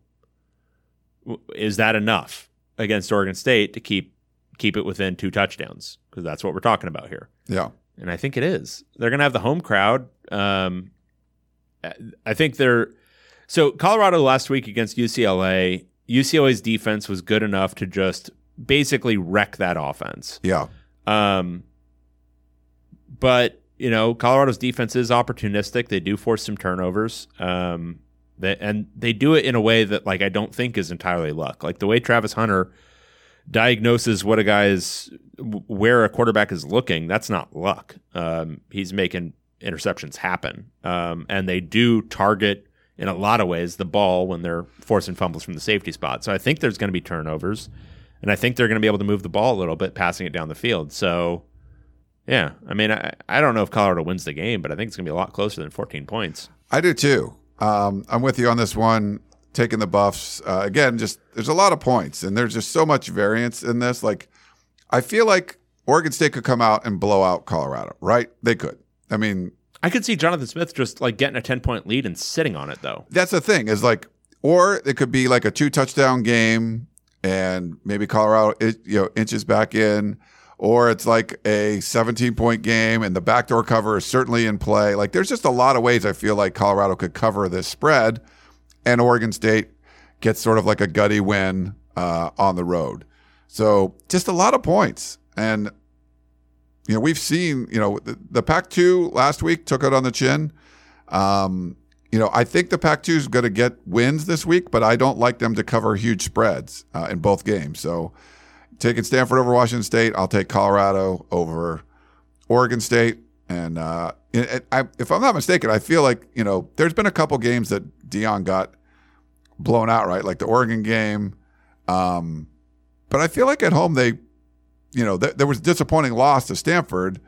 w- is that enough against Oregon State to keep keep it within two touchdowns? Because that's what we're talking about here, Yeah. and I think it is. They're going to have the home crowd. Um, I think they're so Colorado last week against UCLA. UCLA's defense was good enough to just basically wreck that offense. Yeah. Um, but you know, Colorado's defense is opportunistic. They do force some turnovers. Um, they, and they do it in a way that like I don't think is entirely luck. Like the way Travis Hunter diagnoses what a guy is, where a quarterback is looking. That's not luck. Um, he's making interceptions happen, um, and they do target in a lot of ways the ball when they're forcing fumbles from the safety spot. So I think there's going to be turnovers, and I think they're going to be able to move the ball a little bit, passing it down the field. So. Yeah, I mean, I, I don't know if Colorado wins the game, but I think it's going to be a lot closer than 14 points. I do too. Um, I'm with you on this one. Taking the buffs uh, again. Just there's a lot of points, and there's just so much variance in this. Like, I feel like Oregon State could come out and blow out Colorado. Right? They could. I mean, I could see Jonathan Smith just like getting a 10 point lead and sitting on it, though. that's the thing. Is like, or it could be like a two touchdown game, and maybe Colorado, it, you know, inches back in. Or it's like a 17 point game and the backdoor cover is certainly in play. Like there's just a lot of ways I feel like Colorado could cover this spread and Oregon State gets sort of like a gutty win uh, on the road. So just a lot of points. And, you know, we've seen, you know, the, the Pac 2 last week took it on the chin. Um, you know, I think the Pac 2 is going to get wins this week, but I don't like them to cover huge spreads uh, in both games. So taking Stanford over Washington State, I'll take Colorado over Oregon State. And uh, it, I, if I'm not mistaken, I feel like you know there's been a couple games that Deion got blown out, right? Like the Oregon game. Um, but I feel like at home they, you know, th- there was a disappointing loss to Stanford,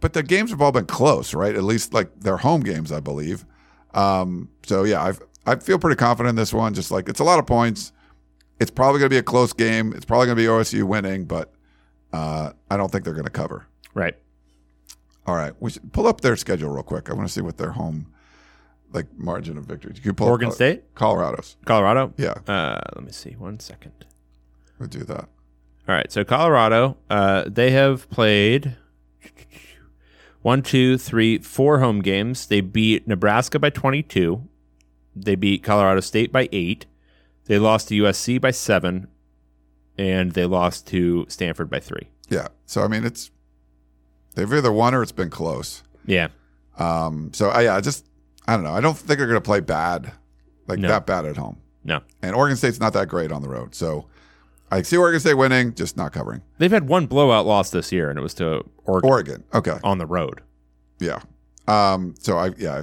but the games have all been close, right? At least like their home games, I believe. Um, so yeah, I I feel pretty confident in this one. Just like it's a lot of points. It's probably going to be a close game. It's probably going to be OSU winning, but uh, I don't think they're going to cover. Right. All right, we should pull up their schedule real quick. I want to see what their home like margin of victory. You pull Oregon Col- State? Colorado's. Colorado. Yeah, Uh, let me see. One second. we'll do that. All right. So Colorado, uh, they have played one, two, three, four home games. They beat Nebraska by 22. They beat Colorado State by eight. They lost to USC by seven, and they lost to Stanford by three. Yeah. So I mean, it's they've either won or it's been close. Yeah. Um. So I, yeah, I just I don't know. I don't think they're going to play bad, like No. that bad at home. No. And Oregon State's not that great on the road. So I see Oregon State winning, just not covering. They've had one blowout loss this year, and it was to Oregon, Oregon. Okay. on the road. Yeah. Um. So I yeah,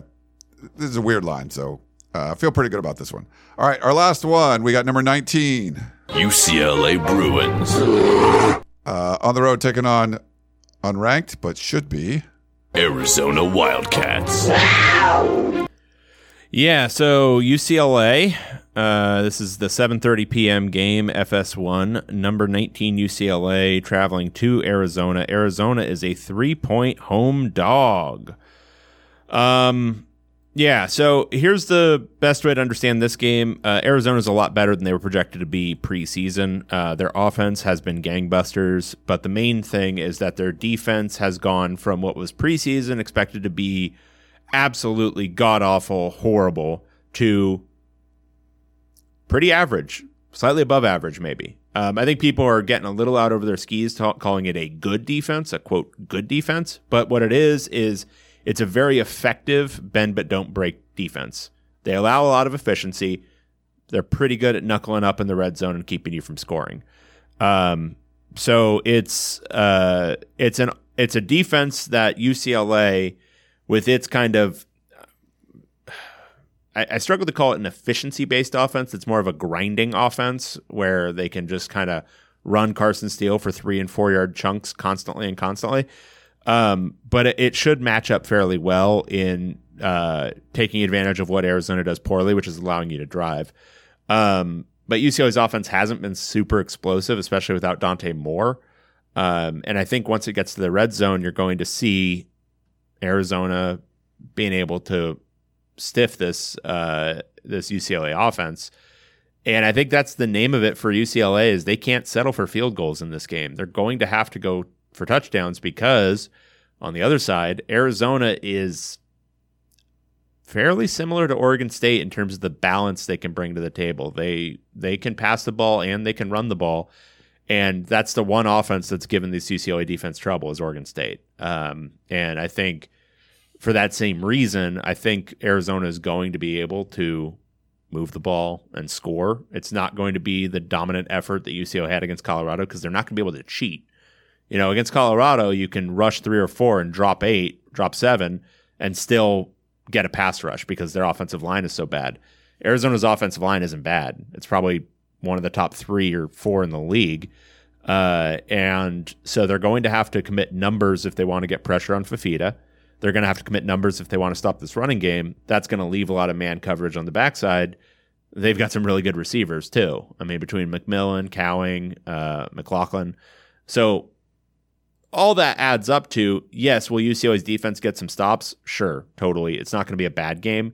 this is a weird line. So uh, I feel pretty good about this one. All right, our last one. We got number nineteen UCLA Bruins. uh, on the road, taking on unranked, but should be Arizona Wildcats. Yeah, so UCLA. Uh, this is the 7:30 p.m. game, FS1. Number 19 UCLA traveling to Arizona. Arizona is a three-point home dog. Um, yeah. So here's the best way to understand this game. Uh, Arizona is a lot better than they were projected to be preseason. Uh, their offense has been gangbusters, but the main thing is that their defense has gone from what was preseason expected to be absolutely god awful, horrible to pretty average, slightly above average, maybe. Um, I think people are getting a little out over their skis, calling it a good defense, a quote good defense. But what it is is it's a very effective bend but don't break defense. They allow a lot of efficiency. They're pretty good at knuckling up in the red zone and keeping you from scoring. Um, so it's uh, it's an it's a defense that UCLA, with its kind of I, I struggle to call it an efficiency based offense. It's more of a grinding offense where they can just kind of run Carson Steele for three and four yard chunks constantly and constantly. Um, but it, it should match up fairly well in uh, taking advantage of what Arizona does poorly, which is allowing you to drive. Um, but UCLA's offense hasn't been super explosive, especially without Dante Moore. Um, and I think once it gets to the red zone, you're going to see Arizona being able to stiff this uh, this UCLA offense. And I think that's the name of it for UCLA is they can't settle for field goals in this game. They're going to have to go for touchdowns because on the other side, Arizona is fairly similar to Oregon State in terms of the balance they can bring to the table. They they can pass the ball and they can run the ball. And that's the one offense that's given this UCLA defense trouble is Oregon State. Um, and I think for that same reason, I think Arizona is going to be able to move the ball and score. It's not going to be the dominant effort that UCLA had against Colorado because they're not going to be able to cheat. You know, against Colorado, you can rush three or four and drop eight, drop seven, and still get a pass rush because their offensive line is so bad. Arizona's offensive line isn't bad. It's probably one of the top three or four in the league. Uh, and so they're going to have to commit numbers if they want to get pressure on Fifita. They're going to have to commit numbers if they want to stop this running game. That's going to leave a lot of man coverage on the backside. They've got some really good receivers too. I mean, between McMillan, Cowing, uh, McLaughlin. So all that adds up to yes, will UCLA's defense get some stops? Sure, totally. It's not going to be a bad game.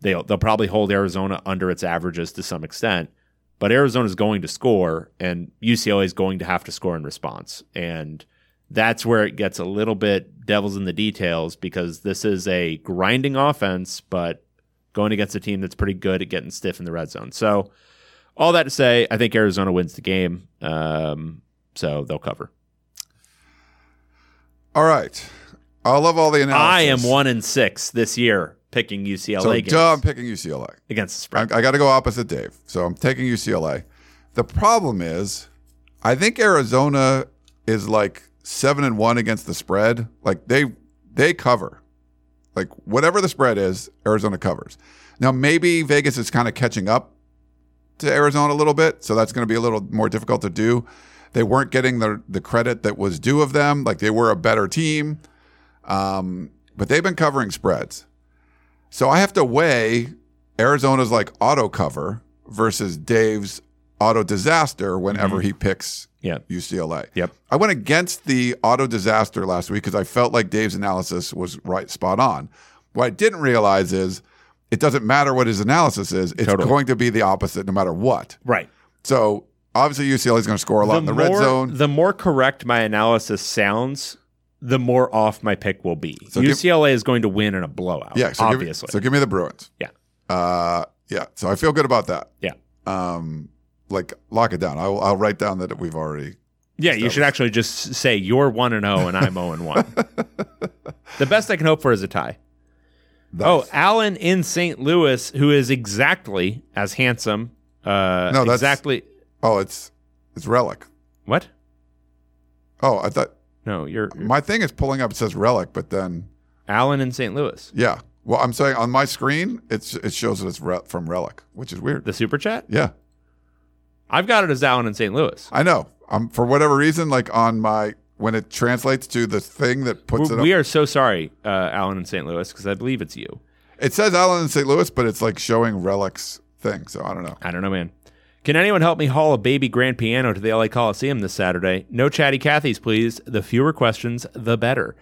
They'll they'll probably hold Arizona under its averages to some extent, but Arizona's going to score, and UCLA is going to have to score in response, and that's where it gets a little bit devils in the details because this is a grinding offense, but going against a team that's pretty good at getting stiff in the red zone. So, all that to say, I think Arizona wins the game, um, so they'll cover. All right. I love all the analysis. I am one in six this year picking UCLA So games duh, I'm picking UCLA. against the I, spread. I got to go opposite Dave. So I'm taking UCLA. The problem is, I think Arizona is like seven and one against the spread. Like they they cover. Like whatever the spread is, Arizona covers. Now maybe Vegas is kind of catching up to Arizona a little bit, so that's going to be a little more difficult to do. They weren't getting the the credit that was due of them. Like they were a better team. Um, but they've been covering spreads. So I have to weigh Arizona's like auto cover versus Dave's auto disaster whenever he picks Yeah. UCLA. Yep. I went against the auto disaster last week because I felt like Dave's analysis was right spot on. What I didn't realize is it doesn't matter what his analysis is, it's Totally. going to be the opposite no matter what. Right. So obviously UCLA is going to score a lot in the red zone. The more correct my analysis sounds, the more off my pick will be. So give- UCLA is going to win in a blowout. yeah, so obviously. Give, so give me the Bruins. yeah. Uh, yeah, so I feel good about that. Yeah. Um, like lock it down. I'll, I'll write down that we've already. Yeah, you should actually just say you're one and zero and I'm zero and one. the best I can hope for is a tie. Oh, Nice. Allen in St. Louis, who is exactly as handsome. Uh, No, that's- exactly. oh, it's it's relic. What? Oh, I thought No, you're my thing is pulling up. It says relic, but then Allen in St. Louis. yeah. Well, I'm saying on my screen, it's it shows that it's re- from relic, which is weird. The super chat. Yeah, I've got it as Allen in St. Louis. I know. I'm for whatever reason, like on my when it translates to the thing that puts it We are so sorry, uh, Allen in St. Louis, because I believe it's you. it says Allen in St. Louis, but it's like showing relics thing. So I don't know. I don't know, man. Can anyone help me haul a baby grand piano to the LA Coliseum this Saturday? No chatty Cathy's, please. The fewer questions, the better.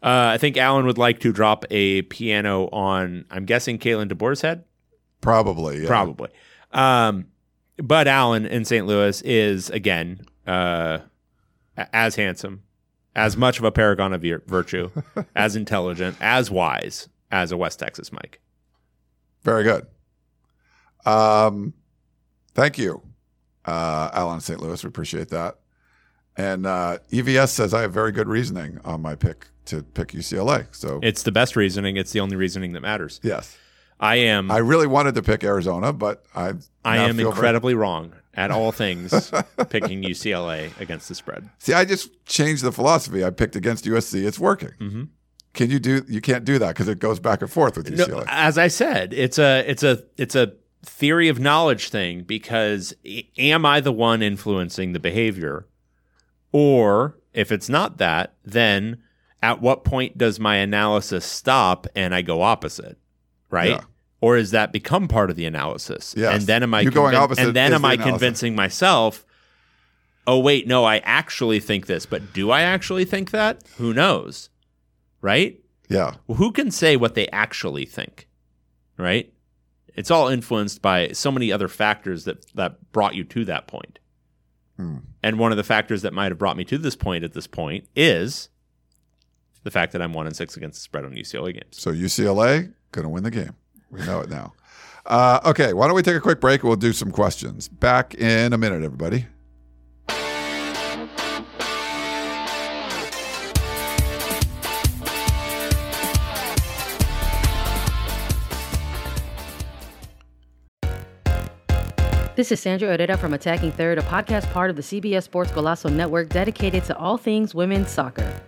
Uh, I think Alan would like to drop a piano on, I'm guessing, Kalen DeBoer's head? Probably, yeah. Probably. Um, but Alan in St. Louis is, again, uh, as handsome, as much of a paragon of virtue, as intelligent, as wise as a West Texas Mike. Very good. Um, thank you, uh, Alan in St. Louis. We appreciate that. And uh, EVS says I have very good reasoning on my pick to pick UCLA. So It's the best reasoning. It's the only reasoning that matters. yes, I am. I really wanted to pick Arizona, but I I am incredibly wrong at all things picking UCLA against the spread. See, I just changed the philosophy. I picked against USC. It's working. Mm-hmm. Can you do? You can't do that because it goes back and forth with No, UCLA. as I said, it's a it's a it's a theory of knowledge thing because am I the one influencing the behavior, or if it's not that, then at what point does my analysis stop and I go opposite, right? Yeah. Or is that become part of the analysis? Yes. And then am I You going convin- opposite and then am the I analysis. convincing myself? Oh wait, no, I actually think this, but do I actually think that? Who knows? Right? yeah, Well, who can say what they actually think? Right? It's all influenced by so many other factors that that brought you to that point. Hmm. And one of the factors that might have brought me to this point at this point is the fact that I'm one and six against the spread on UCLA games. So UCLA going to win the game. We know it now. Uh, okay, why don't we take a quick break? We'll do some questions. Back in a minute, everybody. This is Sandra Herrera from Attacking Third, a podcast part of the CBS Sports Golazo Network dedicated to all things women's soccer.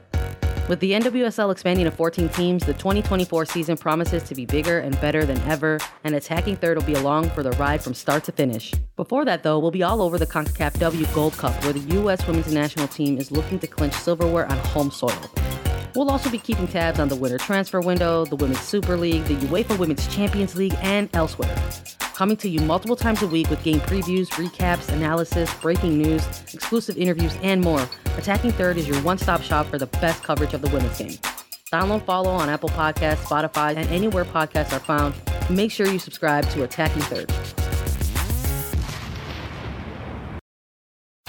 With the NWSL expanding to 14 teams, the 2024 season promises to be bigger and better than ever, and Attacking Third will be along for the ride from start to finish. Before that, though, we'll be all over the CONCACAF W Gold Cup, where the U.S. women's national team is looking to clinch silverware on home soil. We'll also be keeping tabs on the winter transfer window, the Women's Super League, the UEFA Women's Champions League, and elsewhere. Coming to you multiple times a week with game previews, recaps, analysis, breaking news, exclusive interviews, and more. Attacking Third is your one stop shop for the best coverage of the women's game. Download, follow on Apple Podcasts, Spotify, and anywhere podcasts are found. Make sure you subscribe to Attacking Third.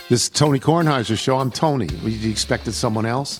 This is Tony Kornheiser's show. I'm Tony. You expected someone else?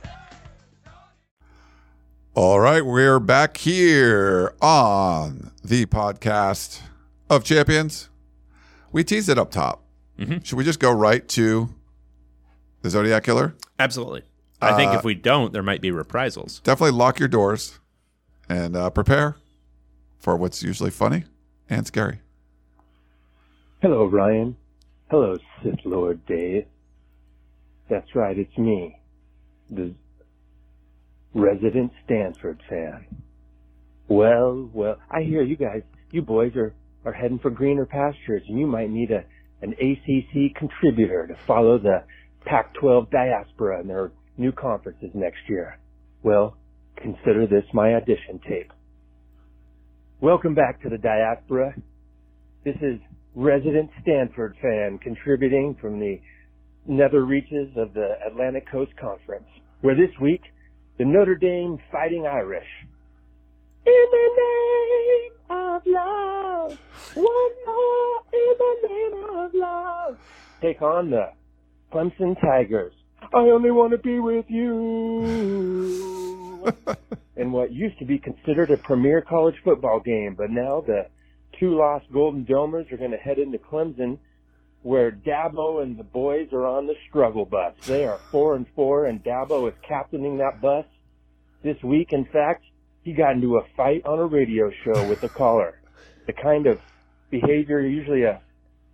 All right, we're back here on the podcast of champions. We teased it up top. Mm-hmm. Should we just go right to the Zodiac Killer? Absolutely. I think Uh, if we don't, there might be reprisals. definitely lock your doors and uh, prepare for what's usually funny and scary. Hello, Ryan. Hello, Sith Lord Dave. That's right, it's me, the resident Stanford fan. Well, well, I hear you guys, you boys are, are heading for greener pastures and you might need a, an ACC contributor to follow the Pac-12 diaspora in their new conferences next year. Well, consider this my audition tape. Welcome back to the diaspora. This is resident Stanford fan contributing from the nether reaches of the Atlantic Coast Conference, where this week, the Notre Dame Fighting Irish. In the name of love, one more in the name of love. Take on the Clemson Tigers. I only want to be with you. in what used to be considered a premier college football game, but now the two lost Golden Domers are going to head into Clemson, where Dabo and the boys are on the struggle bus. They are four and four, and Dabo is captaining that bus this week. In fact, he got into a fight on a radio show with a caller. The kind of behavior usually a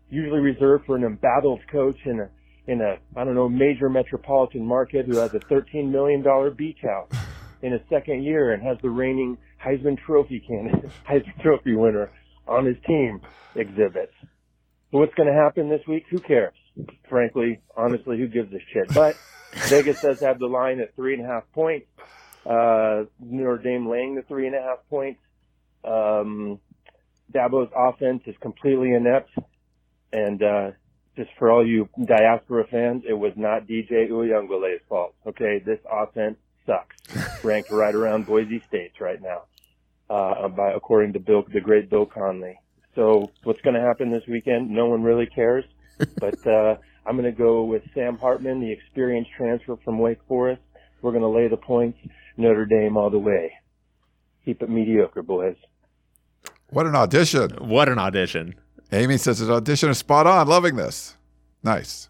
usually reserved for an embattled coach in a in a I don't know major metropolitan market who has a thirteen million dollar beach house in his second year and has the reigning Heisman Trophy candidate, Heisman Trophy winner on his team exhibits. What's going to happen this week? Who cares? Frankly, honestly, who gives a shit? But Vegas does have the line at three and a half points. Uh, Notre Dame laying the three and a half points. Um, Dabo's offense is completely inept. And, uh, just for all you diaspora fans, it was not DJ Uiagalelei's fault. Okay. This offense sucks. Ranked right around Boise State's right now, uh, by, according to Bill, the great Bill Connelly. So what's going to happen this weekend? No one really cares. But, uh, I'm going to go with Sam Hartman, the experienced transfer from Wake Forest. We're going to lay the points. Notre Dame all the way. Keep it mediocre, boys. What an audition. What an audition. Amy says his audition is spot on. Loving this. Nice.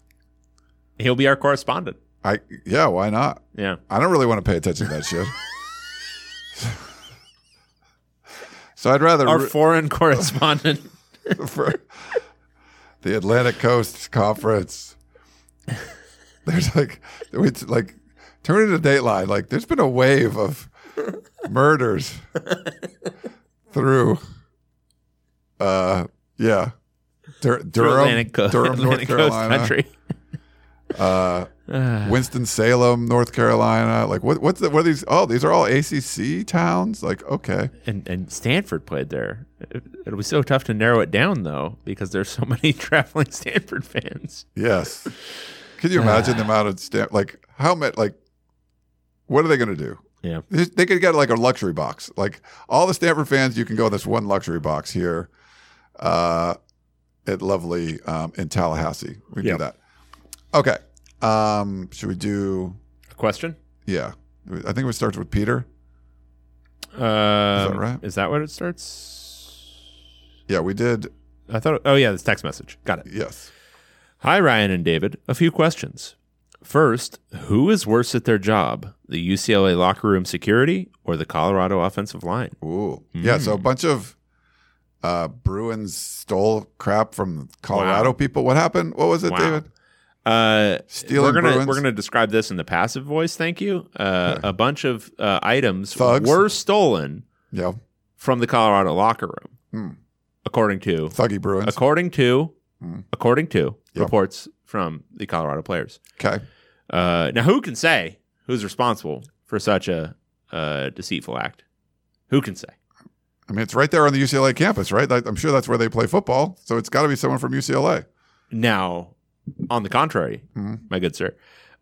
He'll be our correspondent. I yeah, why not? Yeah. I don't really want to pay attention to that shit. so I'd rather Our foreign correspondent. for the Atlantic Coast Conference. There's like it's like turn into Dateline. Like there's been a wave of murders through uh yeah. Dur- Durham, Durham, Atlantic North Coast Carolina. country. Uh, Winston Salem, North Carolina. Like what? What's the, what are these? Oh, these are all ACC towns. Like okay, and and Stanford played there. It, it'll be so tough to narrow it down though because there's so many traveling Stanford fans. yes. Can you imagine the amount of stamp? Like how much? Like what are they going to do? Yeah. They, they could get like a luxury box. Like all the Stanford fans, you can go in this one luxury box here, uh, at lovely um, in Tallahassee. We Yeah. do that. Okay. Um, should we do? A question? Yeah, I think it starts with Peter. Um, is that right? Is that what it starts? Yeah, we did. I thought. Oh yeah, this text message. Got it. Yes. Hi Ryan and David. A few questions. First, who is worse at their job, the UCLA locker room security or the Colorado offensive line? Ooh, yeah. So a bunch of uh, Bruins stole crap from Colorado Wow. people. What happened? What was it, Wow. David? Uh, Stealing we're gonna Bruins? we're gonna describe this in the passive voice. Thank you. Uh, A bunch of uh, items Thugs? were stolen Yeah. from the Colorado locker room, Hmm. according to Thuggy Bruins. according to Hmm. according to reports from the Colorado players. Okay. Uh, now, who can say who's responsible for such a, uh deceitful act? Who can say? I mean, it's right there on the UCLA campus, right? I'm sure that's where they play football. So it's got to be someone from UCLA. Now, on the contrary, Mhm. my good sir,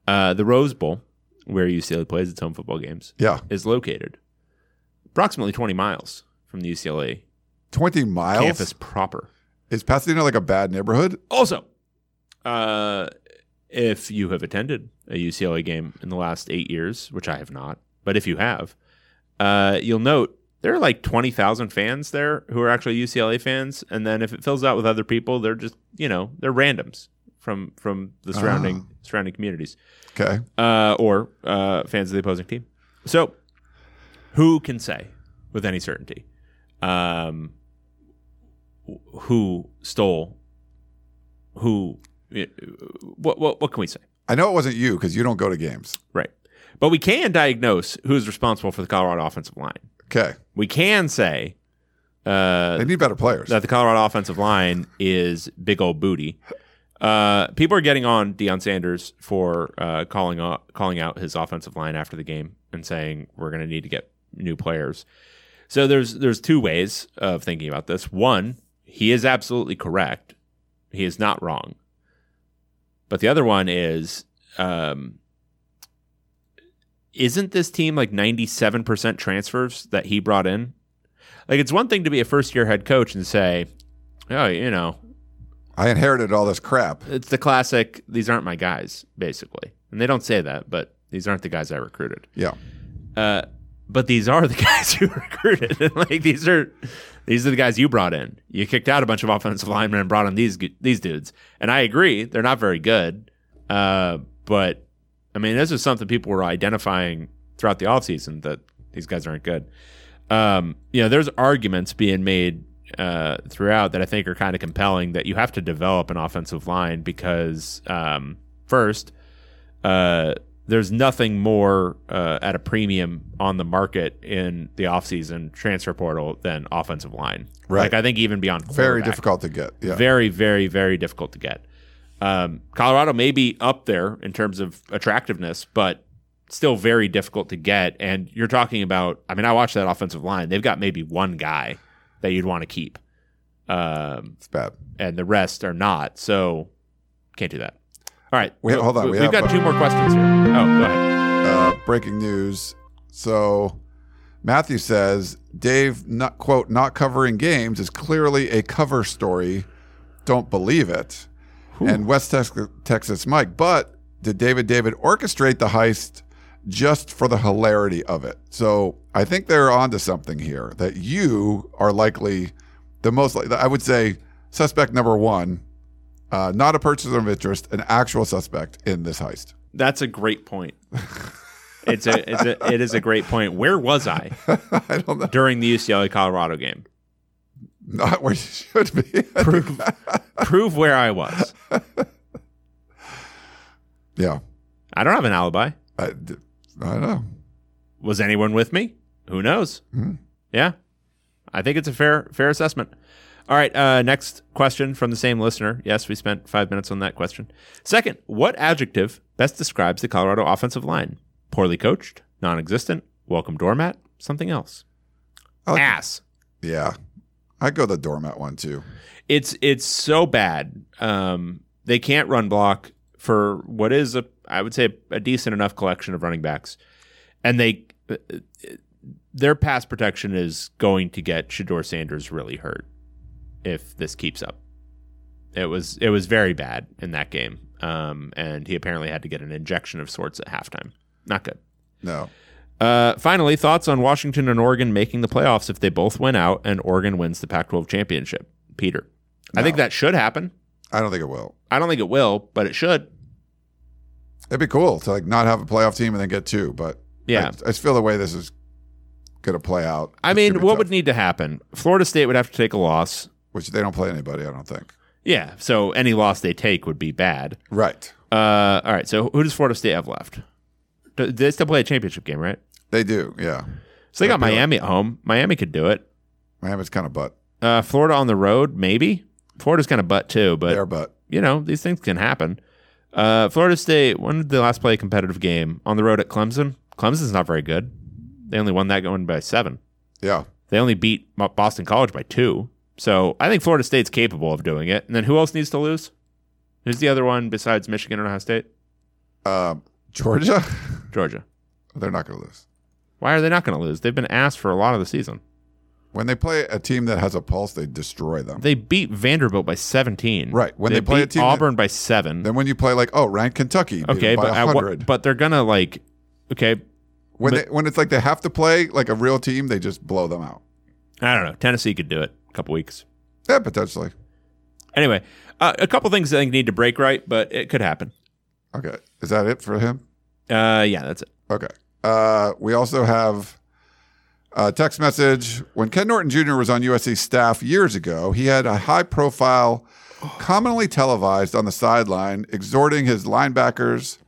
uh, the Rose Bowl, where UCLA plays its home football games, Yeah. is located approximately 20 miles from the UCLA 20 miles. campus proper. Is Pasadena like a bad neighborhood? Also, uh, if you have attended a UCLA game in the last eight years, which I have not, but if you have, uh, you'll note there are like 20,000 fans there who are actually UCLA fans. And then if it fills out with other people, they're just, you know, they're randoms from from the surrounding surrounding communities, Okay. uh, or uh, fans of the opposing team. So, who can say with any certainty um, who stole? Who? uh, What? What? What can we say? I know it wasn't you because you don't go to games. Right. But we can diagnose who's responsible for the Colorado offensive line. Okay. We can say uh, They need better players. that the Colorado offensive line is big old booty. Uh, people are getting on Deion Sanders for uh, calling out, calling out his offensive line after the game and saying we're going to need to get new players. So there's there's two ways of thinking about this. One, he is absolutely correct. He is not wrong. But the other one is, um, isn't this team like 97% transfers that he brought in? Like, it's one thing to be a first year head coach and say, oh, you know, I inherited all this crap. it's the classic, these aren't my guys, basically. And they don't say that, but these aren't the guys I recruited. Yeah. Uh, but these are the guys you recruited. like these are these are the guys you brought in. You kicked out a bunch of offensive linemen and brought in these these dudes. And I agree, they're not very good. Uh, but I mean, this is something people were identifying throughout the offseason that these guys aren't good. Um, you know, there's arguments being made uh, throughout that I think are kind of compelling that you have to develop an offensive line because um, first, uh, there's nothing more uh, at a premium on the market in the offseason transfer portal than offensive line. Right. Like I think even beyond Very difficult to get. Yeah. Very, very, very difficult to get. Um, Colorado may be up there in terms of attractiveness, but still very difficult to get. And you're talking about, I mean, I watched that offensive line. They've got maybe one guy that you'd want to keep. Um, it's bad. And the rest are not. So can't do that. All right. We- hold on, we have got uh, two more questions here. Oh, go ahead. uh, breaking news. So Matthew says Dave, not quote, not covering games is clearly a cover story. Don't believe it. And West Texas, Texas Mike, but did David David orchestrate the heist just for the hilarity of it? So I think they're onto something here. That you are likely the most, I would say suspect number one. Uh, not a purchaser of interest, an actual suspect in this heist. That's a great point. It's a, it's a it is a great point. Where was I? I don't know. during the UCLA Colorado game. Not where you should be. Prove, prove where I was. Yeah. I don't have an alibi. I, I don't know. Was anyone with me? Who knows? Mhm. Yeah, I think it's a fair fair assessment. All right, uh, next question from the same listener. Yes, we spent five minutes on that question. Second, what adjective best describes the Colorado offensive line? Poorly coached, non-existent, welcome doormat, something else. like- Ass. Yeah. I go the doormat one too. It's it's so bad. Um, they can't run block for what is a I would say a decent enough collection of running backs, and they their pass protection is going to get Shedeur Sanders really hurt if this keeps up. It was it was very bad in that game, um, and he apparently had to get an injection of sorts at halftime. Not good. No. Uh, finally, thoughts on Washington and Oregon making the playoffs if they both win out and Oregon wins the Pac-12 championship. Peter, I think that should happen. I don't think it will. I don't think it will, but it should. It'd be cool to like not have a playoff team and then get two, but Yeah. I, I just feel the way this is going to play out. I mean, what tough, would need to happen? Florida State would have to take a loss. which they don't play anybody, I don't think. Yeah, so any loss they take would be bad. Right. Uh, all right, so who does Florida State have left? Do- They still play a championship game, right? They do, yeah. So they got That'd Miami at home. Miami could do it. Miami's kind of butt. Uh, Florida on the road, maybe. Florida's kind of butt too, but They're butt. you know these things can happen. Uh, Florida State. When did they last play a competitive game on the road at Clemson? Clemson's not very good. They only won that going by seven. Yeah. They only beat Boston College by two. So I think Florida State's capable of doing it. And then who else needs to lose? Who's the other one besides Michigan and Ohio State? Um, Georgia, Georgia. they're not going to lose. Why are they not going to lose? They've been asked for a lot of the season. When they play a team that has a pulse, they destroy them. They beat Vanderbilt by 17. Right. When they play a team that- Auburn by seven. then when you play like, oh, ranked Kentucky, Okay, by but at what- but they're gonna like okay. when but- they, when it's like they have to play like a real team, they just blow them out. I don't know. Tennessee could do it. A couple weeks. Yeah, potentially. Anyway, uh, a couple things I think need to break right, but it could happen. Okay. Is that it for him? Uh, yeah, that's it. Okay. Uh, we also have a text message. When Ken Norton Jr. was on USC staff years ago, he had a high profile, commonly televised on the sideline, exhorting his linebackers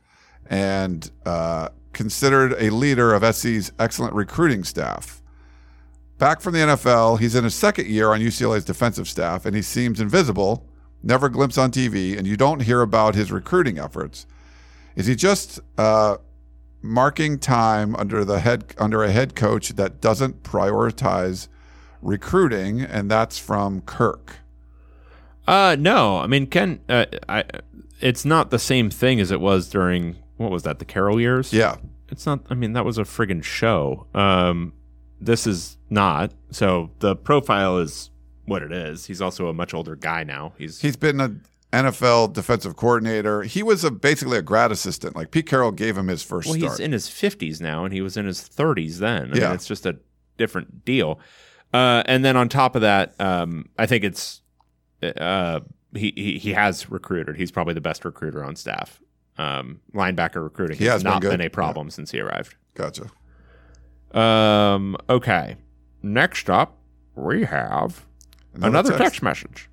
and uh, considered a leader of SC's excellent recruiting staff. Back from the NFL, he's in his second year on UCLA's defensive staff, and he seems invisible, never glimpsed on TV, and you don't hear about his recruiting efforts. Is he just uh, marking time under the head under a head coach that doesn't prioritize recruiting? And that's from Kirk. Uh, no, I mean Ken. Uh, I, it's not the same thing as it was during what was that the Carroll years? Yeah, it's not. I mean, that was a friggin' show. Um, this is not. So the profile is what it is. He's also a much older guy now. He's he's been a NFL defensive coordinator. He was a, basically a grad assistant. Like Pete Carroll gave him his first well, start. he's in his fifties now, and he was in his thirties then. I Yeah. mean, it's just a different deal. Uh, and then on top of that, um, I think it's uh, he, he he has recruited. He's probably the best recruiter on staff. Um, linebacker recruiting He has, been not good. been, a problem since he arrived. Gotcha. Um. Okay. Next up, we have Another another, text. text. message.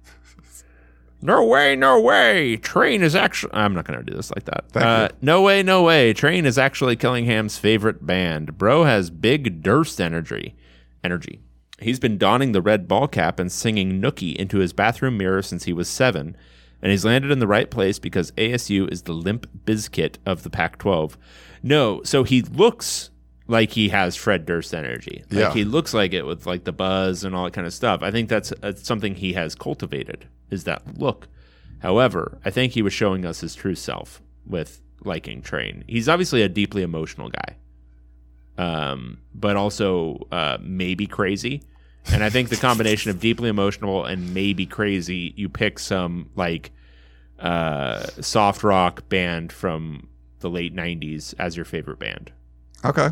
No way, no way. Train is actually. I'm not going to do this like that. Uh. No way, no way. Train is actually Dillingham's favorite band. Bro has big Durst energy. Energy. He's been donning the red ball cap and singing Nookie into his bathroom mirror since he was seven, and he's landed in the right place because ASU is the limp bizkit of the Pac-12. No, so he looks like he has Fred Durst energy. Like Yeah. he looks like it with like the buzz and all that kind of stuff. I think that's uh, something he has cultivated is that look. However, I think he was showing us his true self with liking Train. He's obviously a deeply emotional guy, um, but also uh, maybe crazy. And I think the combination of deeply emotional and maybe crazy, you pick some like uh, soft rock band from the late '90s as your favorite band. Okay,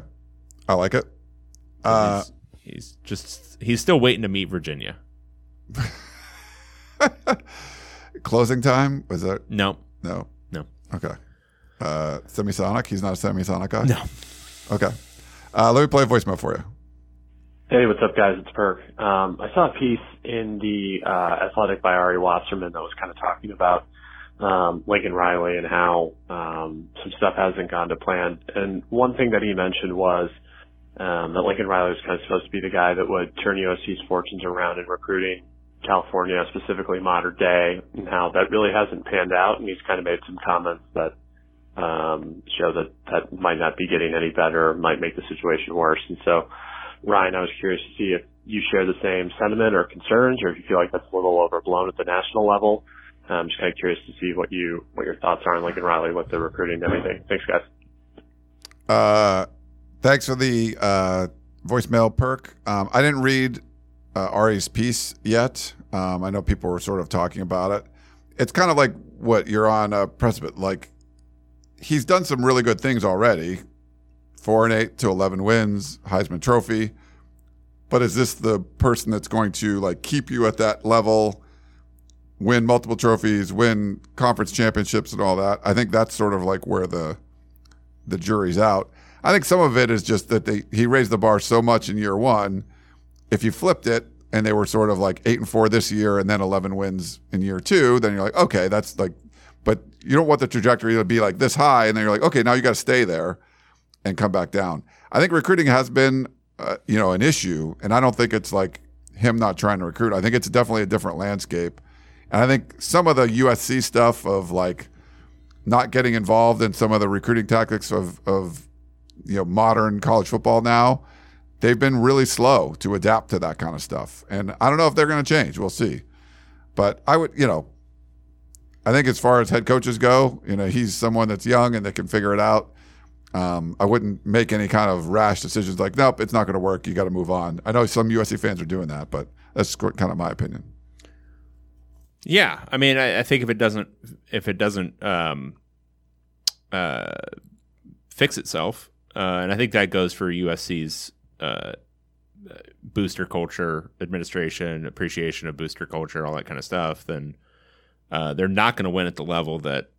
I like it. Uh, he's, he's just he's still waiting to meet Virginia. closing time was that? No, No. no. Okay. Uh, semisonic. He's not a semisonic guy. No. Okay. Uh, let me play a voicemail for you. Hey, what's up, guys? It's Perk. Um, I saw a piece in the uh, Athletic by Ari Wasserman that was kind of talking about um, Lincoln Riley and how um, some stuff hasn't gone to plan. And one thing that he mentioned was um, that Lincoln Riley was kind of supposed to be the guy that would turn USC's fortunes around in recruiting California, specifically modern day, and how that really hasn't panned out. And he's kind of made some comments that um, show that that might not be getting any better, might make the situation worse. And so, Ryan, I was curious to see if you share the same sentiment or concerns, or if you feel like that's a little overblown at the national level. I'm just kind of curious to see what you what your thoughts are on Lincoln Riley with the recruiting and everything. Thanks, guys. Uh, thanks for the uh, voicemail, Perk. Um, I didn't read uh, Ari's piece yet. Um, I know people were sort of talking about it. It's kind of like what you're on uh, precipice. Like he's done some really good things already. Four and eight to eleven wins, Heisman Trophy. But is this the person that's going to like keep you at that level? win multiple trophies, win conference championships and all that. I think that's sort of like where the the jury's out. I think some of it is just that they he raised the bar so much in year one. If you flipped it and they were sort of like eight and four this year and then eleven wins in year two, then you're like, okay, that's like but you don't want the trajectory to be like this high, and then you're like, okay, now you got to stay there and come back down. I think recruiting has been, uh, you know, an issue, and I don't think it's like him not trying to recruit. I think it's definitely a different landscape. And I think some of the USC stuff of like not getting involved in some of the recruiting tactics of, of you know modern college football now, they've been really slow to adapt to that kind of stuff. And I don't know if they're going to change. We'll see. But I would, you know, I think as far as head coaches go, you know, he's someone that's young and that can figure it out. Um, I wouldn't make any kind of rash decisions like, nope, it's not going to work. You got to move on. I know some USC fans are doing that, but that's kind of my opinion. Yeah, I mean, I, I think if it doesn't, if it doesn't um, uh, fix itself, uh, and I think that goes for USC's uh, booster culture, administration, appreciation of booster culture, all that kind of stuff, then Uh, they're not going to win at the level that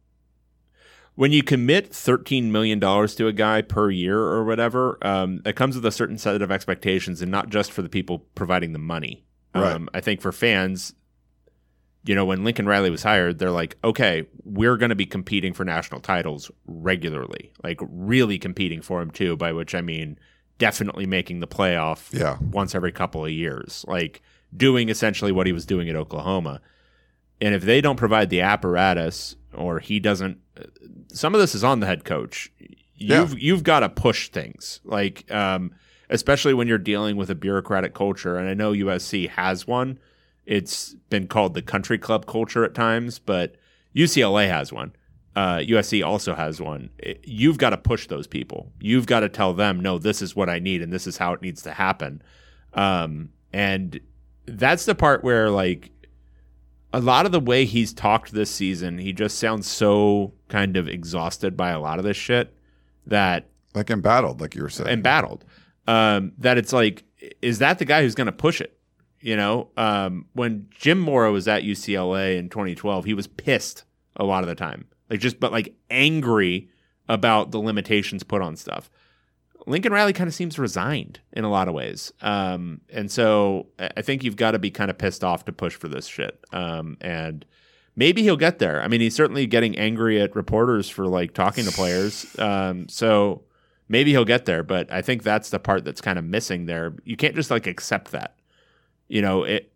when you commit $13 million to a guy per year or whatever, um, it comes with a certain set of expectations and not just for the people providing the money. Right. Um, I think for fans, you know, when Lincoln Riley was hired, they're like, okay, we're going to be competing for national titles regularly, like really competing for them too, by which I mean definitely making the playoff Yeah. once every couple of years, like doing essentially what he was doing at Oklahoma. And if they don't provide the apparatus or he doesn't, some of this is on the head coach. You've you've got to push things like, um, especially when you're dealing with a bureaucratic culture. And I know USC has one. It's been called the country club culture at times, but UCLA has one. Uh, USC also has one. You've got to push those people. You've got to tell them, no, this is what I need, and this is how it needs to happen. Um, and that's the part where, like, a lot of the way he's talked this season, he just sounds so kind of exhausted by a lot of this shit that Like embattled, like you were saying. embattled. Um, that it's like, is that the guy who's going to push it? You know, um, when Jim Mora was at UCLA in 2012, he was pissed a lot of the time, like just but like angry about the limitations put on stuff. Lincoln Riley kind of seems resigned in a lot of ways, um, and so I think you've got to be kind of pissed off to push for this shit. Um, and maybe he'll get there. I mean, he's certainly getting angry at reporters for like talking to players. Um, so maybe he'll get there, but I think that's the part that's kind of missing there. You can't just like accept that. You know, it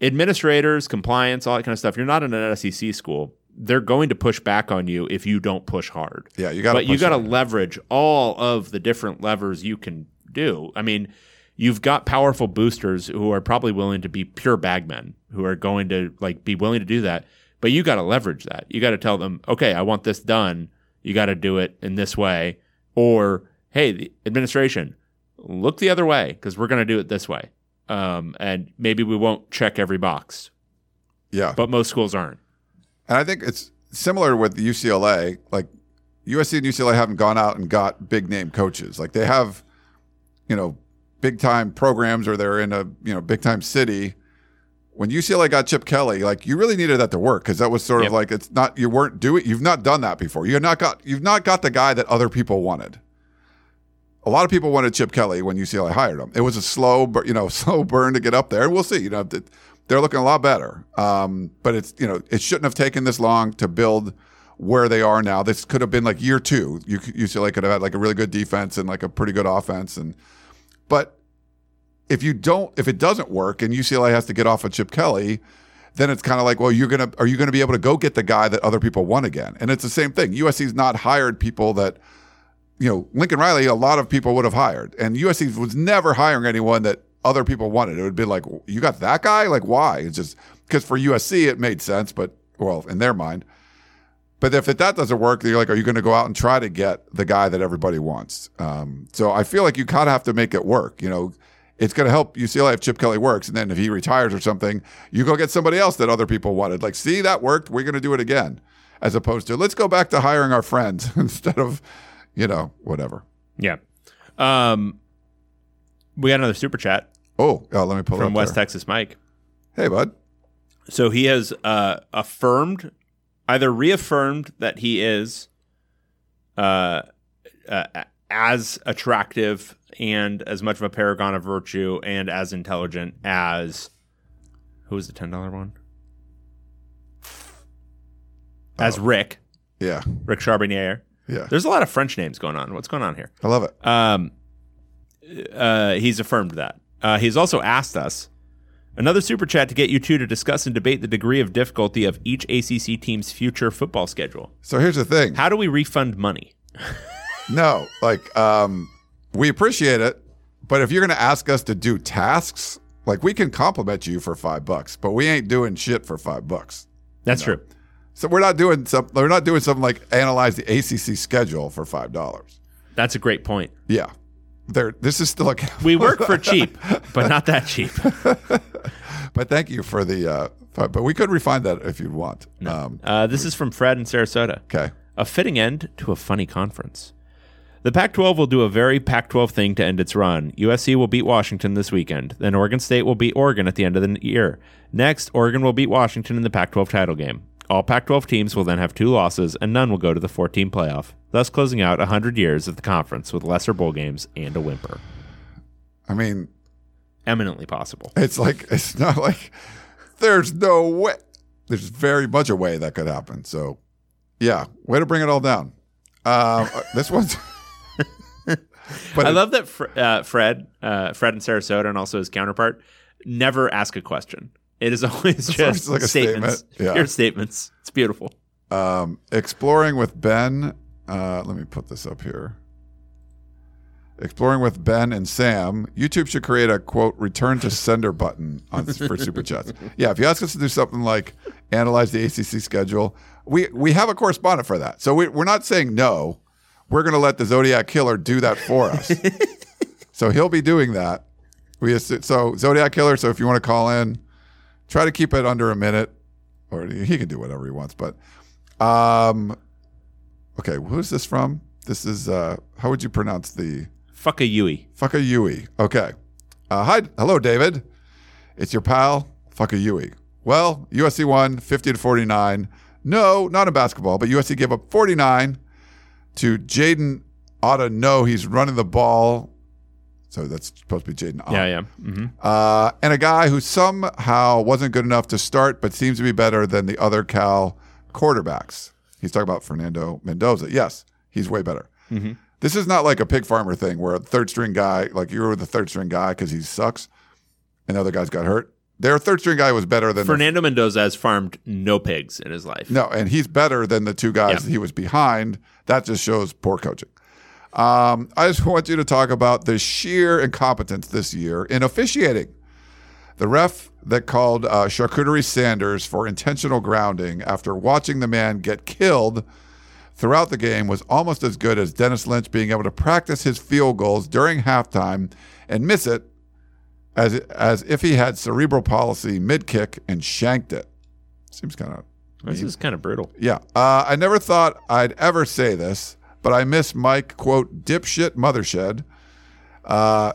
administrators, compliance, all that kind of stuff. You're not in an SEC school. They're going to push back on you if you don't push hard. Yeah, you gotta But you got to leverage all of the different levers you can do. I mean, you've got powerful boosters who are probably willing to be pure bagmen, who are going to like be willing to do that. But you got to leverage that. You got to tell them, okay, I want this done. You got to do it in this way, or hey, the administration, look the other way because we're going to do it this way. Um, and maybe we won't check every box, yeah. but most schools aren't. And I think it's similar with UCLA. Like USC and UCLA haven't gone out and got big name coaches. Like they have, you know, big time programs or they're in a you know big time city. When UCLA got Chip Kelly, like you really needed that to work because that was sort Yep. of like it's not you weren't doing you've not done that before. You've not got you've not got the guy that other people wanted. A lot of people wanted Chip Kelly when UCLA hired him. It was a slow, you know, slow burn to get up there. We'll see. You know, they're looking a lot better. Um, but it's you know, it shouldn't have taken this long to build where they are now. This could have been like year two. You UCLA could have had like a really good defense and like a pretty good offense. And but if you don't, if it doesn't work, and UCLA has to get off of Chip Kelly, then it's kind of like, well, you're gonna are you gonna be able to go get the guy that other people want again? And it's the same thing. USC's not hired people that you know, Lincoln Riley, a lot of people would have hired, and USC was never hiring anyone that other people wanted. It would be like, you got that guy? Like, why? It's just because for USC it made sense, but well, in their mind. But if that doesn't work, you're like, are you going to go out and try to get the guy that everybody wants? Um, so I feel like you kind of have to make it work. You know, it's going to help UCLA if Chip Kelly works, and then if he retires or something, you go get somebody else that other people wanted. Like, see, that worked. We're going to do it again, as opposed to let's go back to hiring our friends instead of, you know, whatever. Yeah. Um, we got another super chat Oh, uh, let me pull from West there. Texas Mike. Hey, bud. So he has uh, affirmed, either reaffirmed that he is uh, uh, as attractive and as much of a paragon of virtue and as intelligent as who was the ten dollar one? As Rick, Yeah, Rick Charbonnier. yeah. There's a lot of French names going on. What's going on here? I love it. Um, uh, he's affirmed that. Uh, he's also asked us another super chat to get you two to discuss and debate the degree of difficulty of each ACC team's future football schedule. So here's the thing. How do we refund money? No, like um, we appreciate it, but if you're going to ask us to do tasks, like we can compliment you for five bucks, but we ain't doing shit for five bucks. That's true. So we're not doing some. We're not doing something like analyze the ACC schedule for five dollars. That's a great point. Yeah, there. This is still like We work for cheap, but not that cheap. but thank you for the. Uh, but we could refine that if you'd want. Um, Uh, this is from Fred in Sarasota. okay. A fitting end to a funny conference. The Pac 12 will do a very Pac 12 thing to end its run. USC will beat Washington this weekend. Then Oregon State will beat Oregon at the end of the year. Next, Oregon will beat Washington in the Pac 12 title game. All Pac 12 teams will then have two losses, and none will go to the 14 playoff, thus closing out 100 years of the conference with lesser bowl games and a whimper. I mean, Eminently possible. it's like it's not like there's no way. There's very much a way that could happen. So, yeah, way to bring it all down. Um, uh, this one's. but I it- love that Fr- uh, Fred, uh, Fred in Sarasota, and also his counterpart, never ask a question. It is always just like a statements, statement. Yeah. pure statements. It's beautiful. Um, exploring with Ben. Uh, let me put this up here. Exploring with Ben and Sam. YouTube should create a quote return to sender button on for super chats. Yeah, if you ask us to do something like analyze the ACC schedule, we we have a correspondent for that. So we, we're not saying no. We're going to let the Zodiac Killer do that for us. so he'll be doing that. We so Zodiac Killer. So if you want to call in, try to keep it under a minute, or he can do whatever he wants. But um, okay, who's this from? This is uh, how would you pronounce the Fuck a Yui. fuck a Yui? Okay, uh, hi, hello, David. It's your pal, fuck a Yui. Well, USC won 50 to 49. No, not in basketball, but USC gave up 49 to Jaden ought to know he's running the ball. So that's supposed to be Jaden. Yeah, yeah. hmm Uh, and a guy who somehow wasn't good enough to start, but seems to be better than the other Cal quarterbacks. He's talking about Fernando Mendoza. Yes, he's way better. Mhm. This is not like a pig farmer thing where a third string guy, like you were the third string guy because he sucks, and the other guys got hurt. Their third string guy was better than the Fernando Mendoza has farmed no pigs in his life. no, and he's better than the two guys Yeah. he was behind. That just shows poor coaching. Um, I just want you to talk about the sheer incompetence this year in officiating. The ref that called uh, Charcuterie Sanders for intentional grounding after watching the man get killed throughout the game was almost as good as Dennis Lynch being able to practice his field goals during halftime and miss it as as if he had cerebral palsy mid kick and shanked it. Seems kind of This is kind of brutal. yeah. Uh, I never thought I'd ever say this, but I miss Mike, quote, dipshit mothershed. Uh,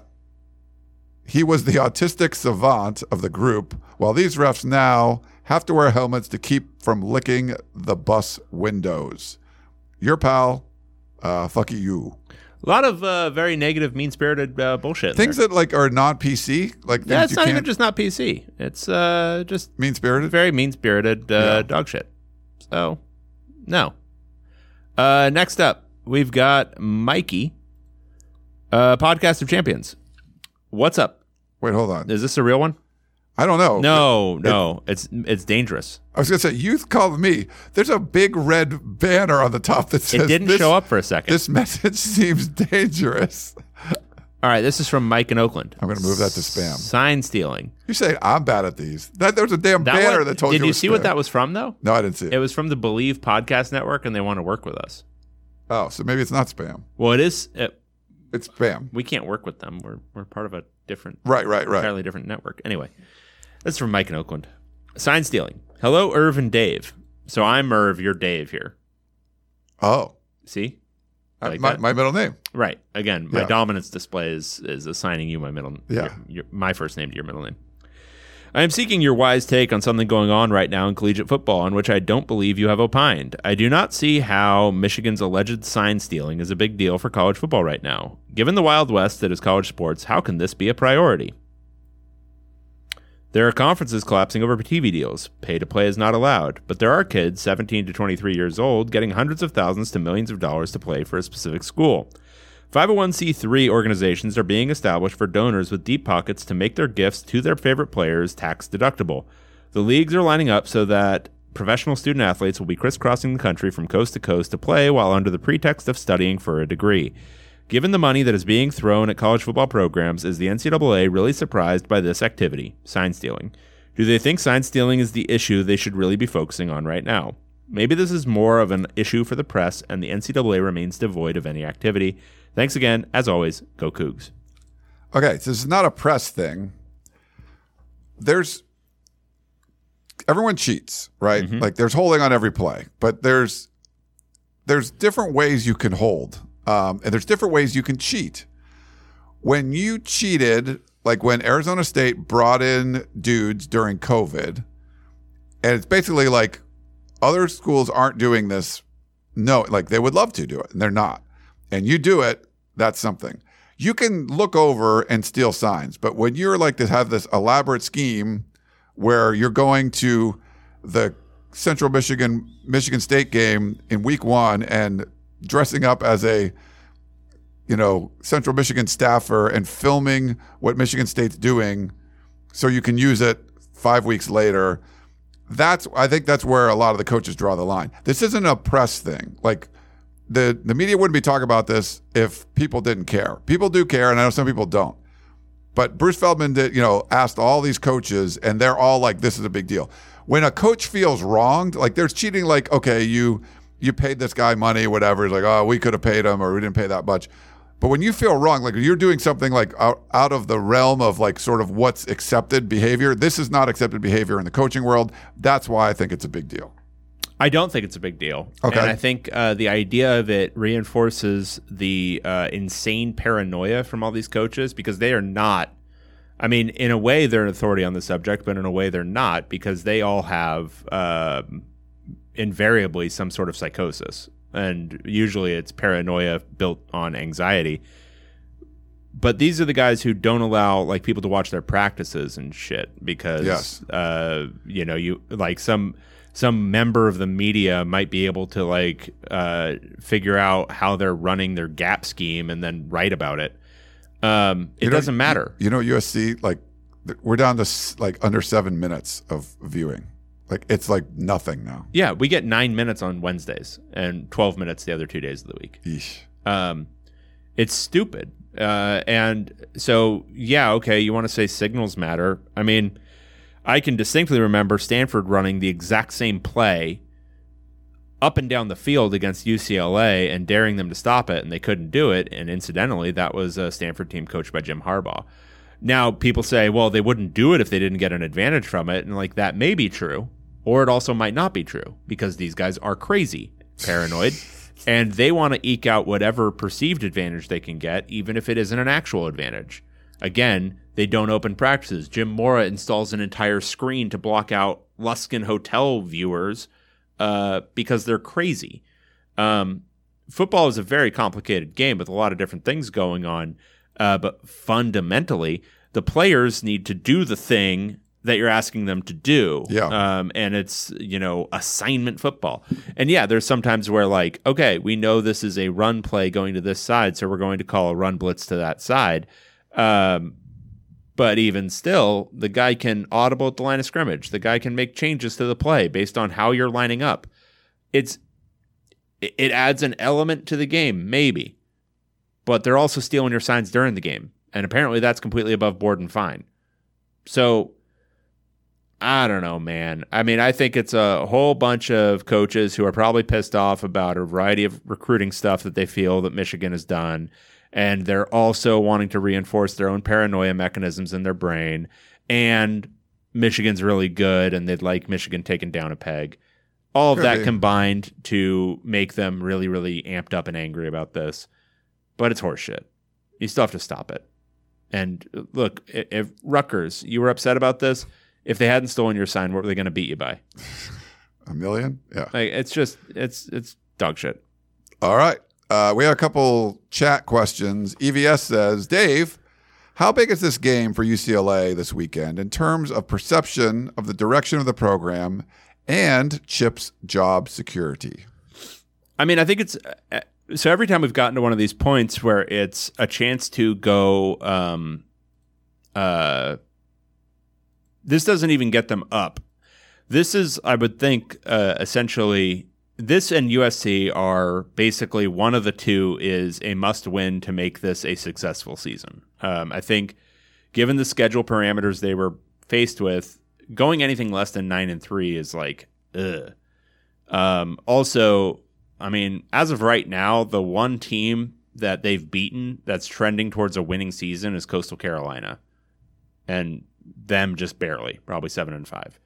he was the autistic savant of the group, while these refs now have to wear helmets to keep from licking the bus windows. Your pal, uh, fuck you. A lot of uh, very negative, mean spirited uh, bullshit. Things there. that like are not PC, like yeah, it's not even just not PC. It's uh, just mean spirited. very mean spirited uh, Yeah. dog shit. So, no. Uh, next up, we've got Mikey, uh, Podcast of Champions. What's up? Wait, hold on. Is this a real one? I don't know. No, no. It's it's dangerous. I was gonna say youth called me. There's a big red banner on the top that says It didn't show up for a second. This message seems dangerous. All right, this is from Mike in Oakland. I'm gonna move that to spam. Sign stealing. You say I'm bad at these. That there was a damn That banner one- that told did you. it you see what that was from though? No, I didn't see it. It was from the Believe Podcast Network, and they want to work with us. Oh, so maybe it's not spam. Well, it is. It, It's spam. we can't work with them. We're we're part of a different, Right, right, right. entirely different network. Anyway, that's from Mike in Oakland. Sign stealing. Hello, Irv and Dave. So I'm Irv. You're Dave here. Oh, See, I uh, like my, that. my middle name. right. Again, my Yeah. dominance display is is assigning you my middle. Yeah. your- your- my first name to your middle name. I am seeking your wise take on something going on right now in collegiate football on which I don't believe you have opined. I do not see how Michigan's alleged sign stealing is a big deal for college football right now. Given the Wild West that is college sports, how can this be a priority? There are conferences collapsing over TV deals. Pay to play is not allowed, but there are kids 17 to 23 years old getting hundreds of thousands to millions of dollars to play for a specific school. 501c3 organizations are being established for donors with deep pockets to make their gifts to their favorite players tax deductible. The leagues are lining up so that professional student athletes will be crisscrossing the country from coast to coast to play while under the pretext of studying for a degree. Given the money that is being thrown at college football programs, is the NCAA really surprised by this activity, sign stealing? Do they think sign stealing is the issue they should really be focusing on right now? Maybe this is more of an issue for the press, and the NCAA remains devoid of any activity. Thanks again. As always, go Cougs. Okay, so this is not a press thing. There's everyone cheats, right? Mm-hmm. Like there's holding on every play, but there's there's different ways you can hold, um, and there's different ways you can cheat. When you cheated, like when Arizona State brought in dudes during COVID, and it's basically like other schools aren't doing this. No, like they would love to do it, and they're not. And you do it, that's something. You can look over and steal signs, but when you're like to have this elaborate scheme where you're going to the Central Michigan Michigan State game in week one and dressing up as a you know Central Michigan staffer and filming what Michigan State's doing so you can use it 5 weeks later that's I think that's where a lot of the coaches draw the line. This isn't a press thing. Like the the media wouldn't be talking about this if people didn't care. People do care and I know some people don't. But Bruce Feldman did, you know, asked all these coaches and they're all like this is a big deal when a coach feels wronged, like there's cheating, like, okay, you you paid this guy money, whatever. He's like, oh, we could have paid him or we didn't pay that much. But when you feel wrong, like you're doing something like out, out of the realm of like sort of what's accepted behavior, this is not accepted behavior in the coaching world. That's why I think it's a big deal. I don't think it's a big deal. Okay. And I think uh, the idea of it reinforces the uh, insane paranoia from all these coaches because they are not I mean, in a way, they're an authority on the subject, but in a way, they're not because they all have uh, invariably some sort of psychosis. And usually it's paranoia built on anxiety. But these are the guys who don't allow like people to watch their practices and shit because yes. uh, you know you like some some member of the media might be able to like uh, figure out how they're running their gap scheme and then write about it um, it You know- doesn't matter. You know, USC, like, we're down to s- like under seven minutes of viewing. Like, it's like nothing now. Yeah, we get nine minutes on Wednesdays and twelve minutes the other two days of the week. Eesh. Um, it's stupid. Uh, and so yeah, okay, you want to say signals matter? I mean, I can distinctly remember Stanford running the exact same play up and down the field against UCLA and daring them to stop it, and they couldn't do it. And incidentally, that was a Stanford team coached by Jim Harbaugh. Now, people say, well, they wouldn't do it if they didn't get an advantage from it. And like that may be true, or it also might not be true because these guys are crazy, paranoid, and they want to eke out whatever perceived advantage they can get, even if it isn't an actual advantage. Again, they don't open practices. Jim Mora installs an entire screen to block out Luskin Hotel viewers uh, because they're crazy. Um, football is a very complicated game with a lot of different things going on, uh, but fundamentally, the players need to do the thing that you're asking them to do. Yeah. Um, and it's, you know, assignment football. And yeah, there's sometimes where, like, okay, we know this is a run play going to this side, so we're going to call a run blitz to that side. Um, but even still, the guy can audible at the line of scrimmage. The guy can make changes to the play based on how you're lining up. It's it adds an element to the game, maybe. But they're also stealing your signs during the game. And apparently that's completely above board and fine. So I don't know, man. I mean, I think it's a whole bunch of coaches who are probably pissed off about a variety of recruiting stuff that they feel that Michigan has done. And they're also wanting to reinforce their own paranoia mechanisms in their brain. And Michigan's really good and they'd like Michigan taken down a peg. All of Could that be. combined to make them really, really amped up and angry about this. But it's horseshit. You still have to stop it. And look, i- if Rutgers, you were upset about this, if they hadn't stolen your sign, what were they going to beat you by? A million? Yeah. Like it's just it's it's dog shit. All right. Uh, we have a couple chat questions. EVS says, Dave, how big is this game for UCLA this weekend in terms of perception of the direction of the program and Chip's job security? I mean, I think it's uh, so every time we've gotten to one of these points where it's a chance to go um uh this doesn't even get them up. This is I would think uh essentially this and USC are basically one of the two is a must win to make this a successful season. Um, I think given the schedule parameters they were faced with, going anything less than nine and three is like, ugh. Um, also, I mean, as of right now, the one team that they've beaten that's trending towards a winning season is Coastal Carolina, and them just barely, probably seven and five.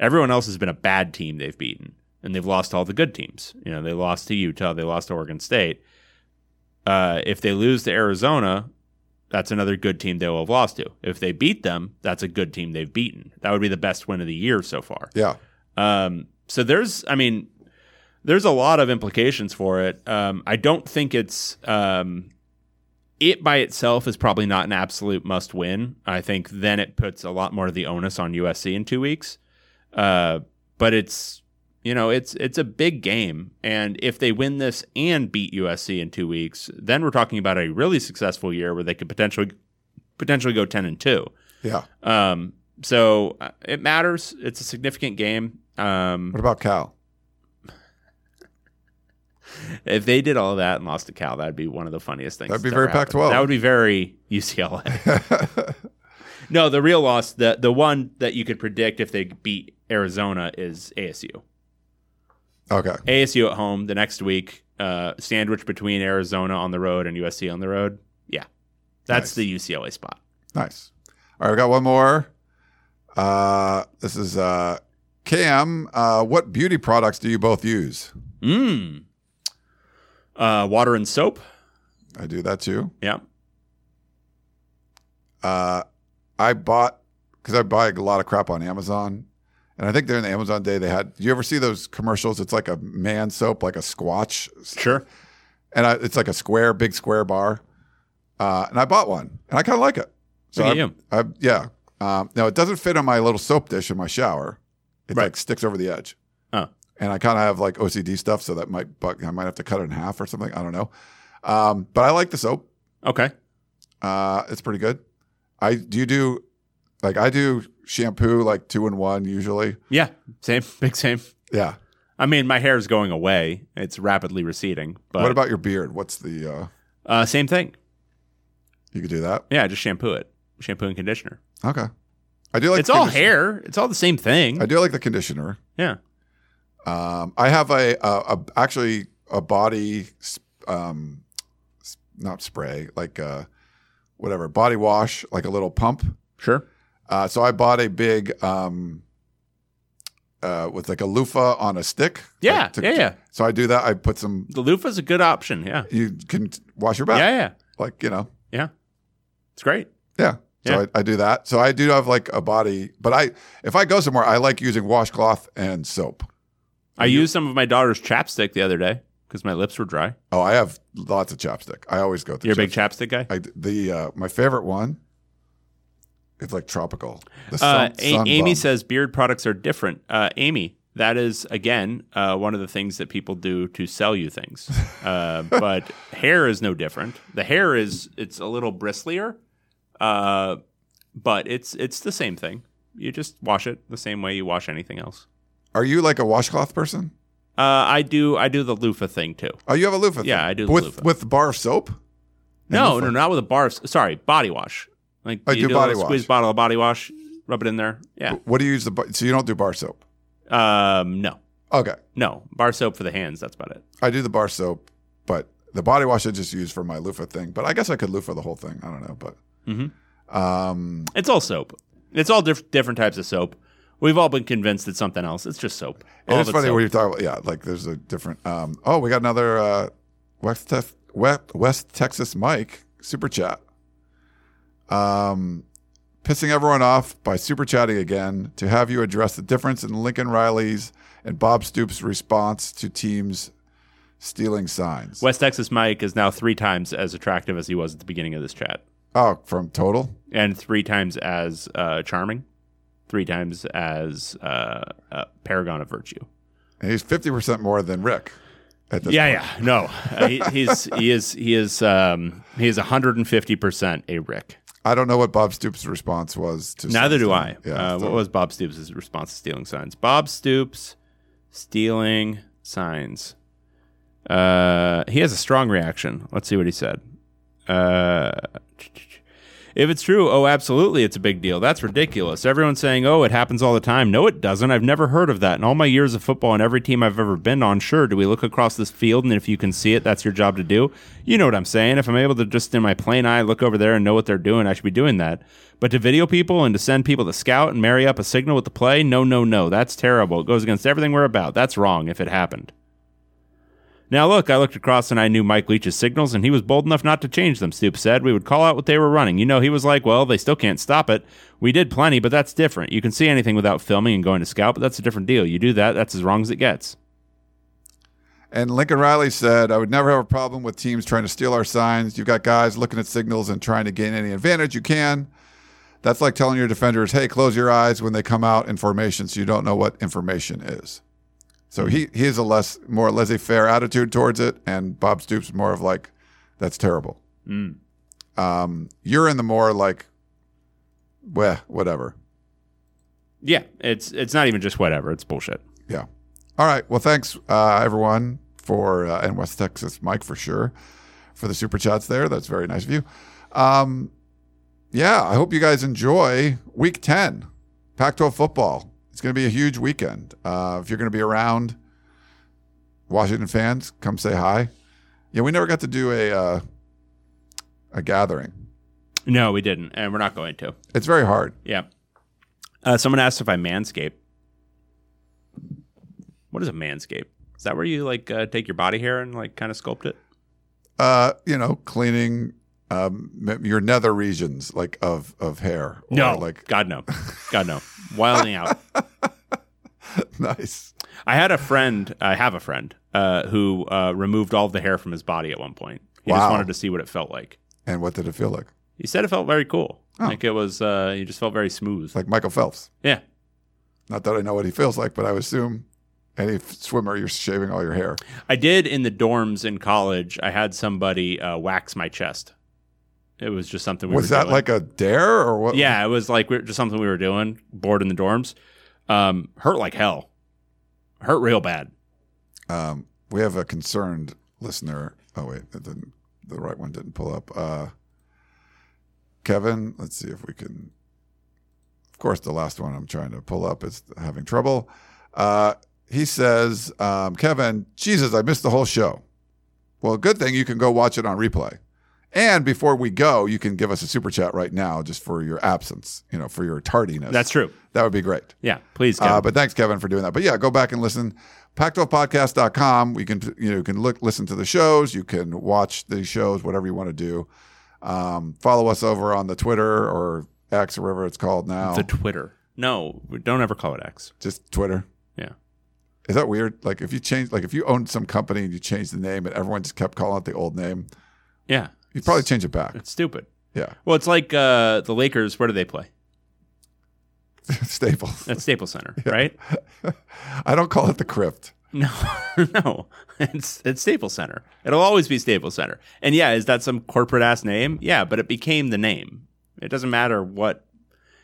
Everyone else has been a bad team they've beaten, and they've lost all the good teams. You know, they lost to Utah, they lost to Oregon State. Uh, if they lose to Arizona, that's another good team they will have lost to. If they beat them, that's a good team they've beaten. That would be the best win of the year so far. Yeah. Um, so there's, I mean, there's a lot of implications for it. Um, I don't think it's um, it by itself is probably not an absolute must win. I think then it puts a lot more of the onus on USC in two weeks. Uh, but it's you know it's it's a big game, and if they win this and beat USC in two weeks, then we're talking about a really successful year where they could potentially potentially go ten and two. Yeah. Um, so uh, it matters. It's a significant game. Um, What about Cal? if they did all that and lost to Cal, that'd be one of the funniest things. That'd be very. Pac-12. That would be very UCLA. no, the real loss, the the one that you could predict if they beat Arizona is ASU. Okay. ASU at home the next week, uh, sandwich between Arizona on the road and USC on the road. Yeah, that's the UCLA spot. Nice. All right, we got one more. Uh, this is uh, Cam. Uh, what beauty products do you both use? Mm. Uh, water and soap. I do that too. Yeah. Uh, I bought because I buy a lot of crap on Amazon, and I think during the Amazon day they had. Do you ever see those commercials? It's like a man soap, like a Squatch. Sure. And I, it's like a square, big square bar. Uh, and I bought one, and I kind of like it. Look at I, you. I, yeah. Um, now it doesn't fit on my little soap dish in my shower. It like sticks over the edge. Oh. And I kind of have like OCD stuff, so that might, but I might have to cut it in half or something. I don't know. Um, but I like the soap. Okay. Uh, it's pretty good. I do you do like I do shampoo like two in one usually. Yeah. Same. Big same. Yeah. I mean, my hair is going away. It's rapidly receding. But what about your beard? What's the uh uh, same thing? you could do that? Yeah, just shampoo it. Shampoo and conditioner. Okay. I do like it's the all hair. It's all the same thing. I do like the conditioner. Yeah. Um, I have a, a, a actually a body, um, not spray, like uh, whatever body wash, like a little pump. Sure. Uh, so I bought a big, um, uh, with like a loofah on a stick. Yeah, like to- yeah, yeah. So I do that. I put some. The loofah's a good option. Yeah. You can wash your back. Yeah, yeah. Like you know. Yeah. It's great. Yeah. So Yeah. I, I do that. So I do have like a body, but I if I go somewhere, I like using washcloth and soap. I used some of my daughter's chapstick the other day because my lips were dry. Oh, I have lots of chapstick. I always go through. You're a big chapstick guy? I, the uh, my favorite one. It's like tropical. The Uh, A- sun Amy bum. says beard products are different. Uh, Amy, that is again uh, one of the things that people do to sell you things. Uh, but hair is no different. The hair is it's a little bristlier, uh, but it's it's the same thing. You just wash it the same way you wash anything else. Are you like a washcloth person? Uh, I do I do the loofah thing too. Oh, you have a loofah. Yeah, thing. I do the with with bar soap. No, loofah? no, not with a bar. Sorry, body wash. Like I you do a body wash. Squeeze bottle of body wash, rub it in there. Yeah. What do you use the? bar- So you don't do bar soap. Um, no, Okay, no bar soap for the hands. That's about it. I do the bar soap, but the body wash I just use for my loofah thing. But I guess I could loofah the whole thing. I don't know, but Mm-hmm. um, It's all soap. It's all diff- different types of soap. We've all been convinced it's something else. It's just soap. All it's funny soap. when you're talking about, yeah, like there's a different. Um, oh, we got another uh, West, Tex West, West Texas Mike super chat. Um, pissing everyone off by super chatting again to have you address the difference in Lincoln Riley's and Bob Stoops' response to teams stealing signs. West Texas Mike is now three times as attractive as he was at the beginning of this chat, Oh, from total. and three times as uh, charming, three times as uh, a paragon of virtue. And he's fifty percent more than Rick. At this Yeah, point. yeah, no, uh, he, he's he is he is um, he is 150 percent a Rick. I don't know what Bob Stoops' response was to. Neither do. I. Yeah, uh, what was Bob Stoops' response to stealing signs? Bob Stoops stealing signs. Uh, he has a strong reaction. Let's see what he said. Uh, if it's true, oh, absolutely, it's a big deal. That's ridiculous. Everyone's saying, oh, it happens all the time. No, it doesn't. I've never heard of that. In all my years of football and every team I've ever been on, sure, do we look across this field and if you can see it, that's your job to do? You know what I'm saying. If I'm able to just in my plain eye look over there and know what they're doing, I should be doing that. But to video people and to send people to scout and marry up a signal with the play, no, no, no. That's terrible. It goes against everything we're about. That's wrong if it happened. Now, look, I looked across and I knew Mike Leach's signals, and he was bold enough not to change them, Stoop said. We would call out what they were running. You know, he was like, well, they still can't stop it. We did plenty, but that's different. You can see anything without filming and going to scout, but that's a different deal. You do that, that's as wrong as it gets. And Lincoln Riley said, I would never have a problem with teams trying to steal our signs. You've got guys looking at signals and trying to gain any advantage you can. That's like telling your defenders, hey, close your eyes when they come out in formation so you don't know what information is. So he, he has a less, more laissez faire attitude towards it. And Bob Stoops more of like, that's terrible. Mm. Um, you're in the more like, well, whatever. Yeah, it's it's not even just whatever. It's bullshit. Yeah. All right. Well, thanks, uh, everyone, for uh, and West Texas Mike for sure for the super chats there. That's very nice of you. Um, yeah, I hope you guys enjoy Week Ten, Pac-12 football. It's going to be a huge weekend. Uh, if you're going to be around, Washington fans, come say hi. Yeah, we never got to do a uh, a gathering. No, we didn't, and we're not going to. It's very hard. Yeah. Uh, someone asked if I manscape. What is a manscape? Is that where you like uh, take your body hair and like kind of sculpt it? Uh, you know, cleaning um, your nether regions like of of hair. or, No, like God no, God no, wilding out. nice. I had a friend. I have a friend uh, who uh, removed all the hair from his body at one point. He just wanted to see what it felt like. And what did it feel like? He said it felt very cool. Oh. Like it was. Uh, he just felt very smooth. Like Michael Phelps. Yeah. Not that I know what he feels like, but I would assume any f- swimmer, you're shaving all your hair. I did in the dorms in college. I had somebody uh, wax my chest. It was just something we were doing. Was that doing. like a dare or what? Yeah, it was like we just something we were doing. Bored in the dorms. Um, hurt like hell. Hurt real bad. Um, we have a concerned listener. Oh wait, it didn't. The right one didn't pull up. Uh, Kevin, let's see if we can. Of course, the last one I'm trying to pull up is having trouble. Uh, he says, um, Kevin, Jesus, I missed the whole show. Well, good thing you can go watch it on replay. And before we go, you can give us a super chat right now just for your absence, you know, for your tardiness. That's true. That would be great. Yeah, please. Uh, but thanks, Kevin, for doing that. But yeah, go back and listen. Pac12podcast.com. We can, you know, you can look, listen to the shows. You can watch the shows, whatever you want to do. Um, follow us over on the Twitter or X or whatever it's called now. the Twitter. No, don't ever call it X. Just Twitter. Yeah. Is that weird? Like if you change, like if you owned some company and you changed the name and everyone just kept calling it the old name, Yeah. You'd probably change it back. It's stupid. Yeah. Well, it's like uh, the Lakers. Where do they play? Staples. At Staples Center, right? I don't call it the crypt. No, no, it's it's Staples Center. It'll always be Staples Center. And yeah, is that some corporate ass name? Yeah, but it became the name. It doesn't matter what.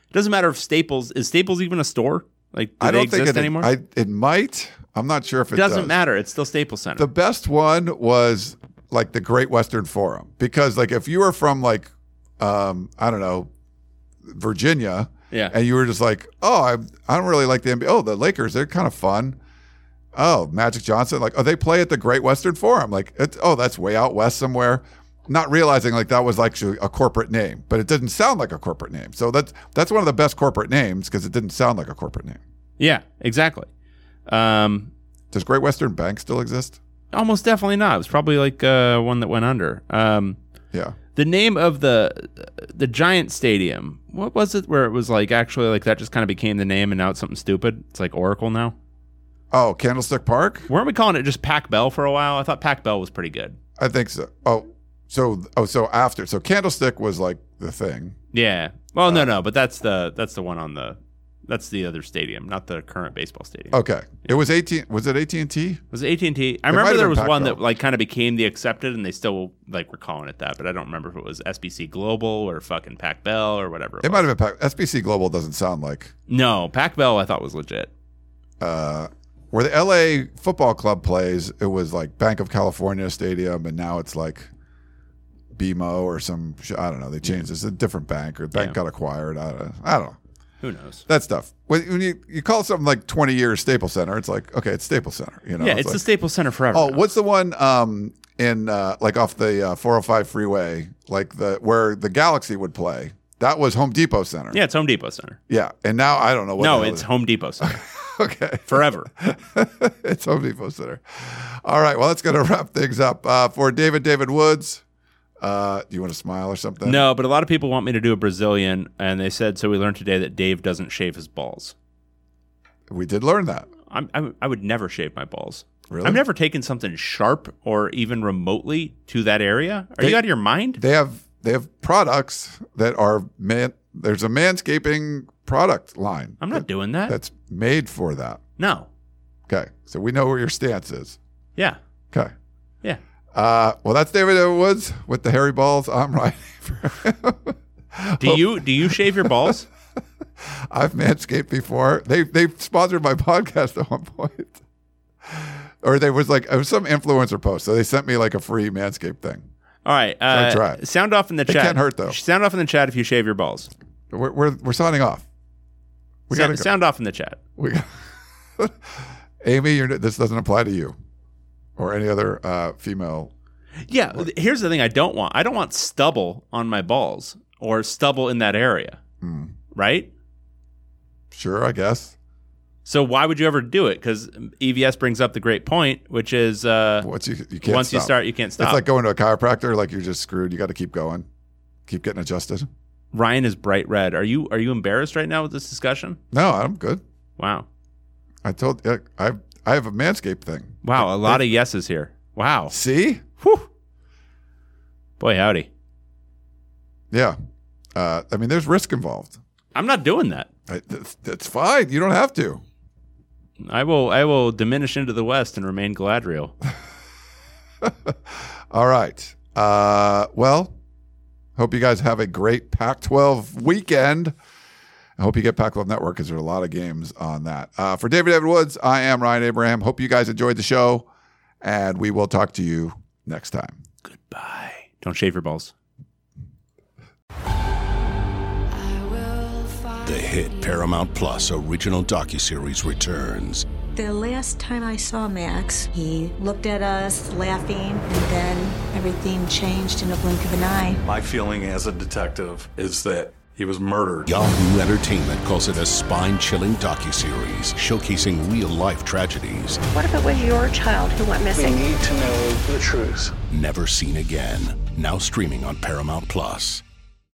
It doesn't matter if Staples is Staples even a store. Like, do I don't think exist it, anymore? I, it might. I'm not sure if it, it doesn't does. matter. It's still Staples Center. The best one was like the Great Western Forum. Because like if you were from like um I don't know Virginia Yeah. and you were just like oh I I don't really like the NBA oh the Lakers they're kind of fun. Oh Magic Johnson like oh they play at the Great Western Forum. Like it's oh that's way out west somewhere. Not realizing like that was actually a corporate name but it didn't sound like a corporate name. So that's that's one of the best corporate names because it didn't sound like a corporate name. Yeah, exactly. Um, does Great Western Bank still exist almost definitely not. It was probably like uh, one that went under. Um, yeah the name of the the giant stadium. What was it? Where it was like actually like that just kind of became the name, and now it's something stupid. It's like Oracle now. oh Candlestick Park Weren't we calling it just Pac Bell for a while? I thought Pac Bell was pretty good. I think so. Oh, so oh, so after so Candlestick was like the thing. Yeah. Well, no, no, but that's the that's the one on the that's the other stadium, not the current baseball stadium. Okay, it was eighteen. Was it AT and T? Was it AT and T? I It remember there was one that like kind of became the accepted, and they still like were calling it that, but I don't remember if it was SBC Global or fucking Pac Bell or whatever. It, It might have been Pac- SBC Global. Doesn't sound like No, Pac Bell I thought was legit. uh, where the LA Football Club plays. It was like Bank of California Stadium, and now it's like BMO or some. I don't know. They changed. It's a different bank, or the bank Yeah. got acquired. I don't. I don't know. Who knows? That stuff. When, when you, you call something like 20 years Staples Center, it's like, okay, it's Staples Center. You know, yeah, it's, the like- Staples Center forever. Oh, now. what's the one um, in uh, like off the uh, 405 freeway, like the where the Galaxy would play? That was Home Depot Center. Yeah, it's Home Depot Center. Yeah, and now I don't know what. no, it's it- Home Depot Center. Okay. forever. it's Home Depot Center. All right. Well, that's going to wrap things up uh, for David David Woods. Uh, do you want to smile or something? No, but a lot of people want me to do a Brazilian, and they said so. We learned today that Dave doesn't shave his balls. We did learn that. I'm, I, I would never shave my balls. Really? I've never taken something sharp or even remotely to that area. Are They- you out of your mind? They have they have products that are man. There's a manscaping product line. I'm not doing that. That's made for that. No. Okay. So we know where your stance is. Yeah. Okay. Yeah. Uh, well, that's David Woods with the hairy balls. I'm right. Do you do you shave your balls? I've manscaped before. They they sponsored my podcast at one point. Or there was like it was some influencer post, so they sent me like a free manscaped thing. All right. So I Uh, tried. Sound off in the It chat. can't hurt, though. Sound off in the chat if you shave your balls. We're we're, we're signing off. We sound, gotta go. sound off in the chat. We got, Amy, you're, this doesn't apply to you or any other uh, female. Yeah. Here's the thing I don't want. I don't want stubble on my balls or stubble in that area. Hmm. Right? Sure, I guess. So why would you ever do it? Because EVS brings up the great point, which is uh, Once you you can't once you start, you can't stop. It's like going to a chiropractor. Like you're just screwed. You got to keep going, keep getting adjusted. Ryan is bright red. Are you are you embarrassed right now with this discussion? No, I'm good. Wow. I told I I I have a manscaped thing. Wow, a lot of yeses here. Wow. See? Whew. Boy, howdy. Yeah. Uh, I mean, there's risk involved. I'm not doing that. I, that's, that's fine. You don't have to. I will I will diminish into the west and remain Galadriel. All right. Uh, well, hope you guys have a great Pac 12 weekend. I hope you get Pac 12 Network because there are a lot of games on that. Uh, for David David Woods, I am Ryan Abraham. Hope you guys enjoyed the show, and we will talk to you next time. Goodbye. Don't shave your balls. The hit Paramount Plus original docuseries returns. The last time I saw Max, he looked at us laughing, and then everything changed in a blink of an eye. My feeling as a detective is that he was murdered. Yahoo Entertainment calls it a spine-chilling docuseries showcasing real-life tragedies What if it was your child who went missing? We need to know the truth. never seen again. Now streaming on Paramount Plus.